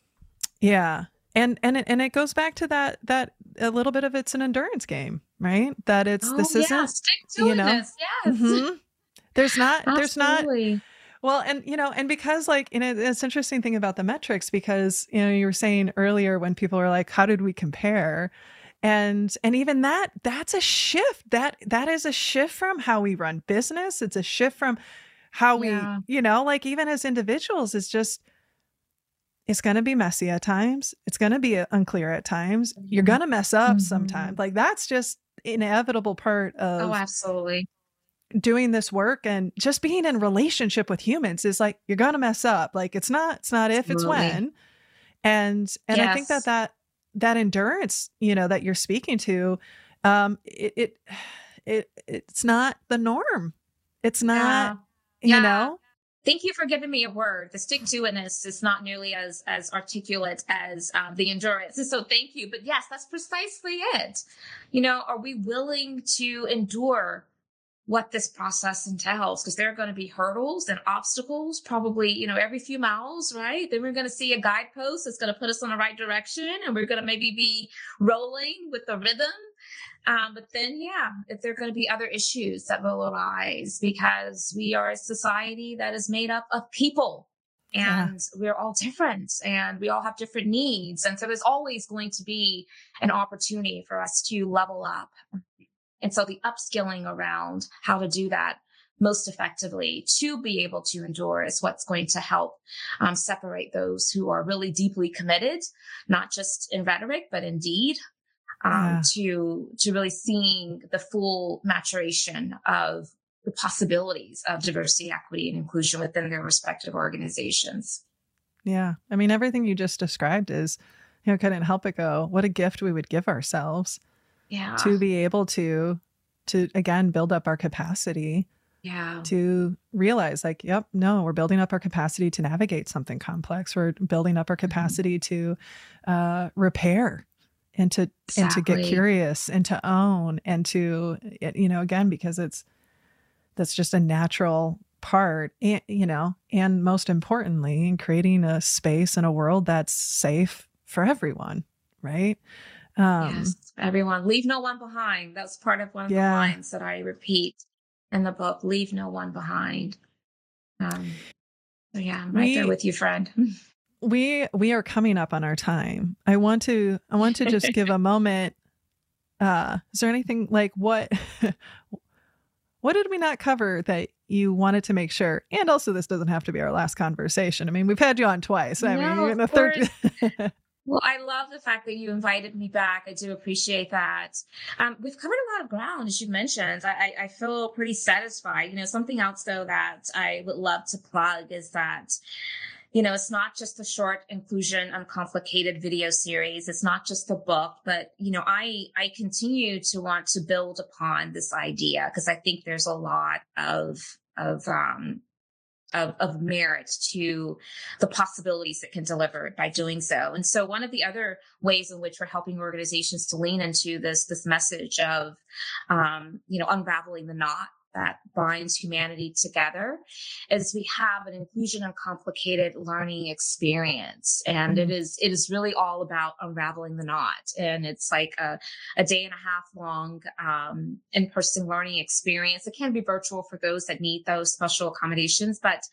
yeah. And and it, and it goes back to that that a little bit of it's an endurance game, right? That it's Oh this yeah, isn't stick to you know Yes. mhm. there's not there's not well, and you know, and because like, you know, it's interesting thing about the metrics because you know you were saying earlier when people were like, "How did we compare?" and and even that that's a shift that that is a shift from how we run business. It's a shift from how we, Yeah. you know, like even as individuals, it's just it's going to be messy at times. It's going to be uh, unclear at times. You're Mhm. going to mess up Mhm. sometimes. Like that's just inevitable part of Oh, absolutely. doing this work and just being in relationship with humans is like you're gonna mess up like it's not it's not if it's when and and i think that that that endurance you know that you're speaking to um it it, it it's not the norm it's not Yeah. you Yeah. know Thank you for giving me a word. The stick to itness is not nearly as as articulate as um, the endurance. So thank you. But yes, that's precisely it. You know, are we willing to endure what this process entails? Because there are going to be hurdles and obstacles, probably you know every few miles, right? Then we're going to see a guidepost that's going to put us in the right direction, and we're going to maybe be rolling with the rhythm. Um, but then, yeah, if there are going to be other issues that will arise because we are a society that is made up of people Yeah. and we're all different and we all have different needs. And so there's always going to be an opportunity for us to level up. And so the upskilling around how to do that most effectively to be able to endure is what's going to help um, separate those who are really deeply committed, not just in rhetoric, but in deed, um, Yeah. to to really seeing the full maturation of the possibilities of diversity, equity, and inclusion within their respective organizations. yeah i mean everything you just described is you know couldn't help but go what a gift we would give ourselves Yeah. to be able to to again build up our capacity yeah. to realize like yep no we're building up our capacity to navigate something complex we're building up our Mm-hmm. capacity to uh repair and to and to get curious and to own and to you know again because it's that's just a natural part and you know and most importantly in creating a space and a world that's safe for everyone right um yes. Everyone, leave no one behind. That's part of one of Yeah. the lines that I repeat in the book. Leave no one behind. Um, so yeah, I'm right there with you, friend. we we are coming up on our time i want to i want to just give a moment uh is there anything like what what did we not cover that you wanted to make sure and also this doesn't have to be our last conversation i mean we've had you on twice i No, mean the third Well, I love the fact that you invited me back. I do appreciate that. Um, we've covered a lot of ground, as you mentioned. I, I feel pretty satisfied. You know, something else though that I would love to plug is that, you know, it's not just a short inclusion uncomplicated video series. It's not just a book, but you know, I I continue to want to build upon this idea because I think there's a lot of of um of, of merit to the possibilities that can deliver by doing so. And so one of the other ways in which we're helping organizations to lean into this, this message of, um, you know, unraveling the knot that binds humanity together is we have an inclusion uncomplicated learning experience. And it is, it is really all about unraveling the knot. And it's like a, a day and a half long, um, in-person learning experience. It can be virtual for those that need those special accommodations, but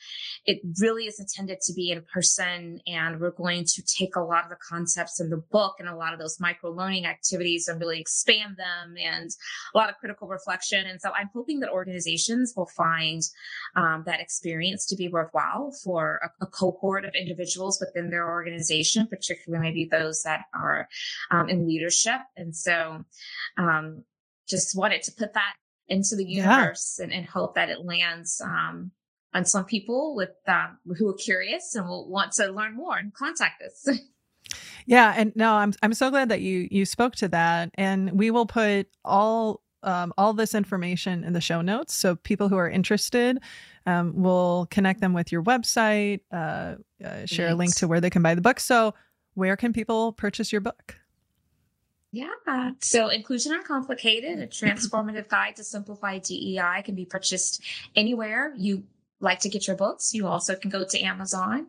it really is intended to be in person. And we're going to take a lot of the concepts in the book and a lot of those micro learning activities and really expand them and a lot of critical reflection. And so I'm hoping that organizations will find um, that experience to be worthwhile for a, a, cohort of individuals within their organization, particularly maybe those that are um, in leadership. And so um, just wanted to put that into the universe yeah. and, and, hope that it lands um, on some people with um, who are curious and will want to learn more and contact us. yeah, and no, I'm I'm so glad that you you spoke to that, and we will put all um, all this information in the show notes. So people who are interested, um, will connect them with your website, uh, uh, share a link to where they can buy the book. So where can people purchase your book? Yeah. So Inclusion Uncomplicated, a transformative guide to simplify DEI can be purchased anywhere you like to get your books, you also can go to Amazon.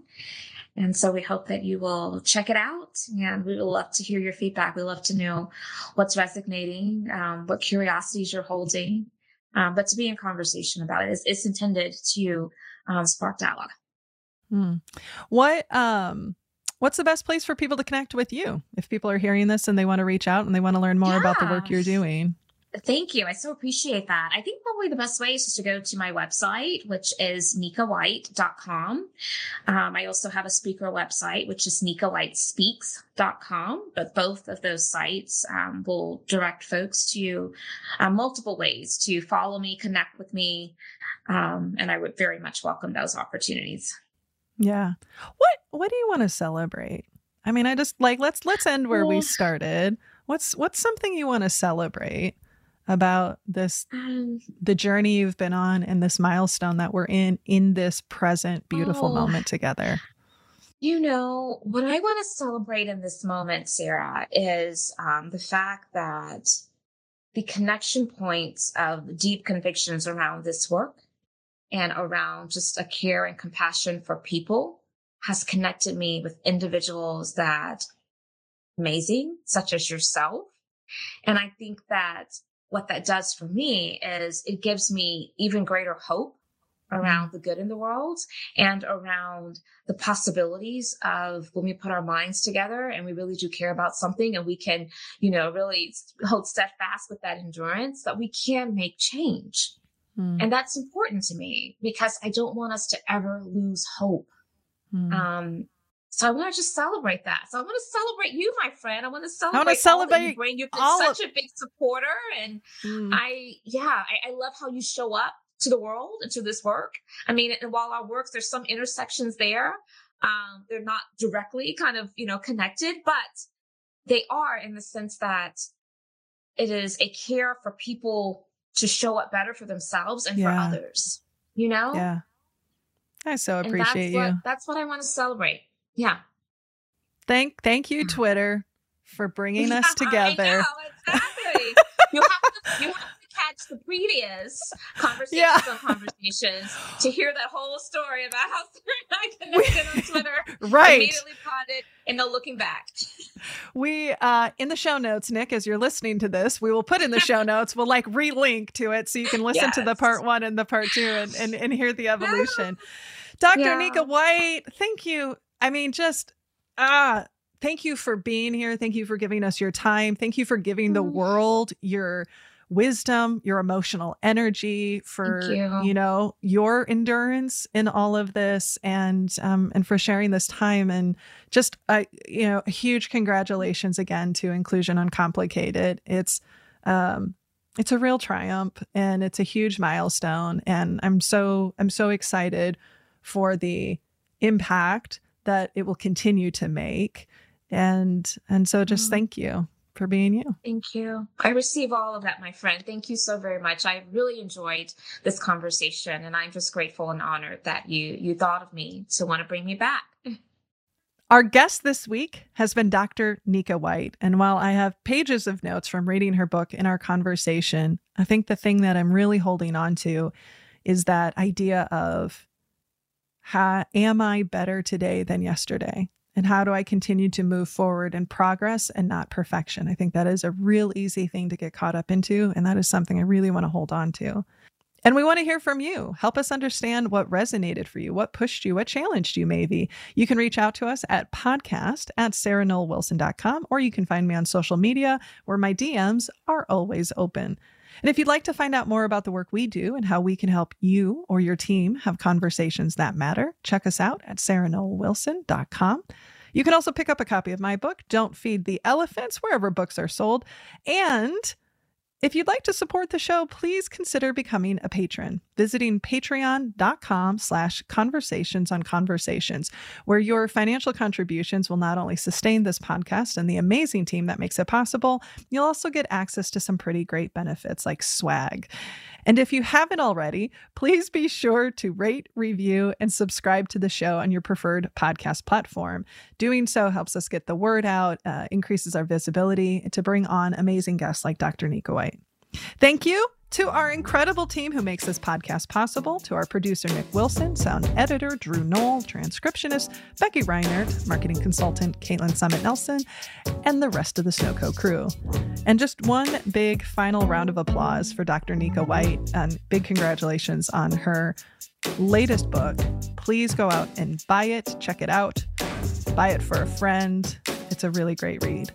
And so we hope that you will check it out and we would love to hear your feedback. We love to know what's resonating, um, what curiosities you're holding, um, but to be in conversation about it. It's, it's intended to um, spark dialogue. Hmm. What, um, what's the best place for people to connect with you if people are hearing this and they want to reach out and they want to learn more yeah. about the work you're doing? Thank you. I so appreciate that. I think probably the best way is just to go to my website, which is nikawhite.com. Um, I also have a speaker website, which is nikawhitespeaks.com. But both of those sites um, will direct folks to uh, multiple ways to follow me, connect with me. Um, and I would very much welcome those opportunities. Yeah. What What do you want to celebrate? I mean, I just like let's let's end where we started. What's what's something you want to celebrate? About this um, the journey you've been on and this milestone that we're in in this present beautiful oh, moment together. You know what i want to celebrate in this moment sarah is um, the fact that the connection points of deep convictions around this work and around just a care and compassion for people has connected me with individuals that amazing such as yourself. And i think that what that does for me is it gives me even greater hope around mm. the good in the world and around the possibilities of when we put our minds together and we really do care about something and we can, you know, really hold steadfast with that endurance that we can make change. Mm. And that's important to me because I don't want us to ever lose hope. Mm. Um, so I want to just celebrate that. So I want to celebrate you, my friend. I want to celebrate. I want to celebrate you bring. You've been such of- a big supporter, and mm. I, yeah, I, I, love how you show up to the world and to this work. I mean, and while our works, there's some intersections there. Um, they're not directly kind of you know connected, but they are in the sense that it is a care for people to show up better for themselves and yeah. for others. You know? Yeah. I so appreciate that's you. What, that's what I want to celebrate. Yeah. Thank thank you, Twitter, for bringing us together. Know, exactly. you, have to, you have to catch the previous conversations yeah. on conversations to hear that whole story about how Sarah and I connected on Twitter. right. Immediately caught it and no looking back. We uh in the show notes, Nick, as you're listening to this, we will put in the show notes, we'll like relink to it so you can listen yes. to the part one and the part two and, and, and hear the evolution. Dr. Yeah. Nika White, thank you I mean, just ah, thank you for being here. Thank you for giving us your time. Thank you for giving the mm-hmm. world your wisdom, your emotional energy, for you. you. know your endurance in all of this, and um, and for sharing this time. And just uh, you know, huge congratulations again to Inclusion Uncomplicated. It's um, it's a real triumph, and it's a huge milestone. And I'm so I'm so excited for the impact that it will continue to make. And and so just mm. thank you for being you. Thank you. I receive all of that, my friend. Thank you so very much. I really enjoyed this conversation and I'm just grateful and honored that you you thought of me to want to bring me back. Our guest this week has been Dr. Nika White. And while I have pages of notes from reading her book in our conversation, I think the thing that I'm really holding on to is that idea of how am I better today than yesterday? And how do I continue to move forward in progress and not perfection? I think that is a real easy thing to get caught up into. And that is something I really want to hold on to. And we want to hear from you. Help us understand what resonated for you, what pushed you, what challenged you, maybe. You can reach out to us at podcast at sarahnollwilson.com, or you can find me on social media where my DMs are always open. And if you'd like to find out more about the work we do and how we can help you or your team have conversations that matter, check us out at sarahnollwilson.com. You can also pick up a copy of my book, Don't Feed the Elephants, wherever books are sold. And if you'd like to support the show, please consider becoming a patron, visiting patreon.com slash conversations on conversations, where your financial contributions will not only sustain this podcast and the amazing team that makes it possible, you'll also get access to some pretty great benefits like swag. And if you haven't already, please be sure to rate, review, and subscribe to the show on your preferred podcast platform. Doing so helps us get the word out, uh, increases our visibility to bring on amazing guests like Dr. Nika White. Thank you, To our incredible team who makes this podcast possible, to our producer Nick Wilson, sound editor Drew Knoll, transcriptionist Becky Reinert, marketing consultant Caitlin Summit Nelson, and the rest of the Snowco crew. And just one big final round of applause for Dr. Nika White, and big congratulations on her latest book. Please go out and buy it, check it out, buy it for a friend. It's a really great read.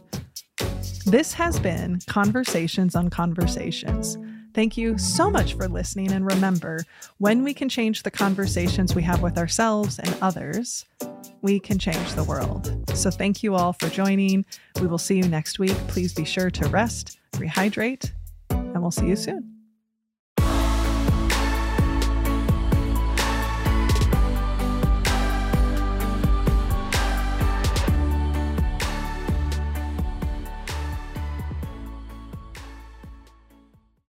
This has been Conversations on Conversations. Thank you so much for listening. And remember, when we can change the conversations we have with ourselves and others, we can change the world. So thank you all for joining. We will see you next week. Please be sure to rest, rehydrate, and we'll see you soon.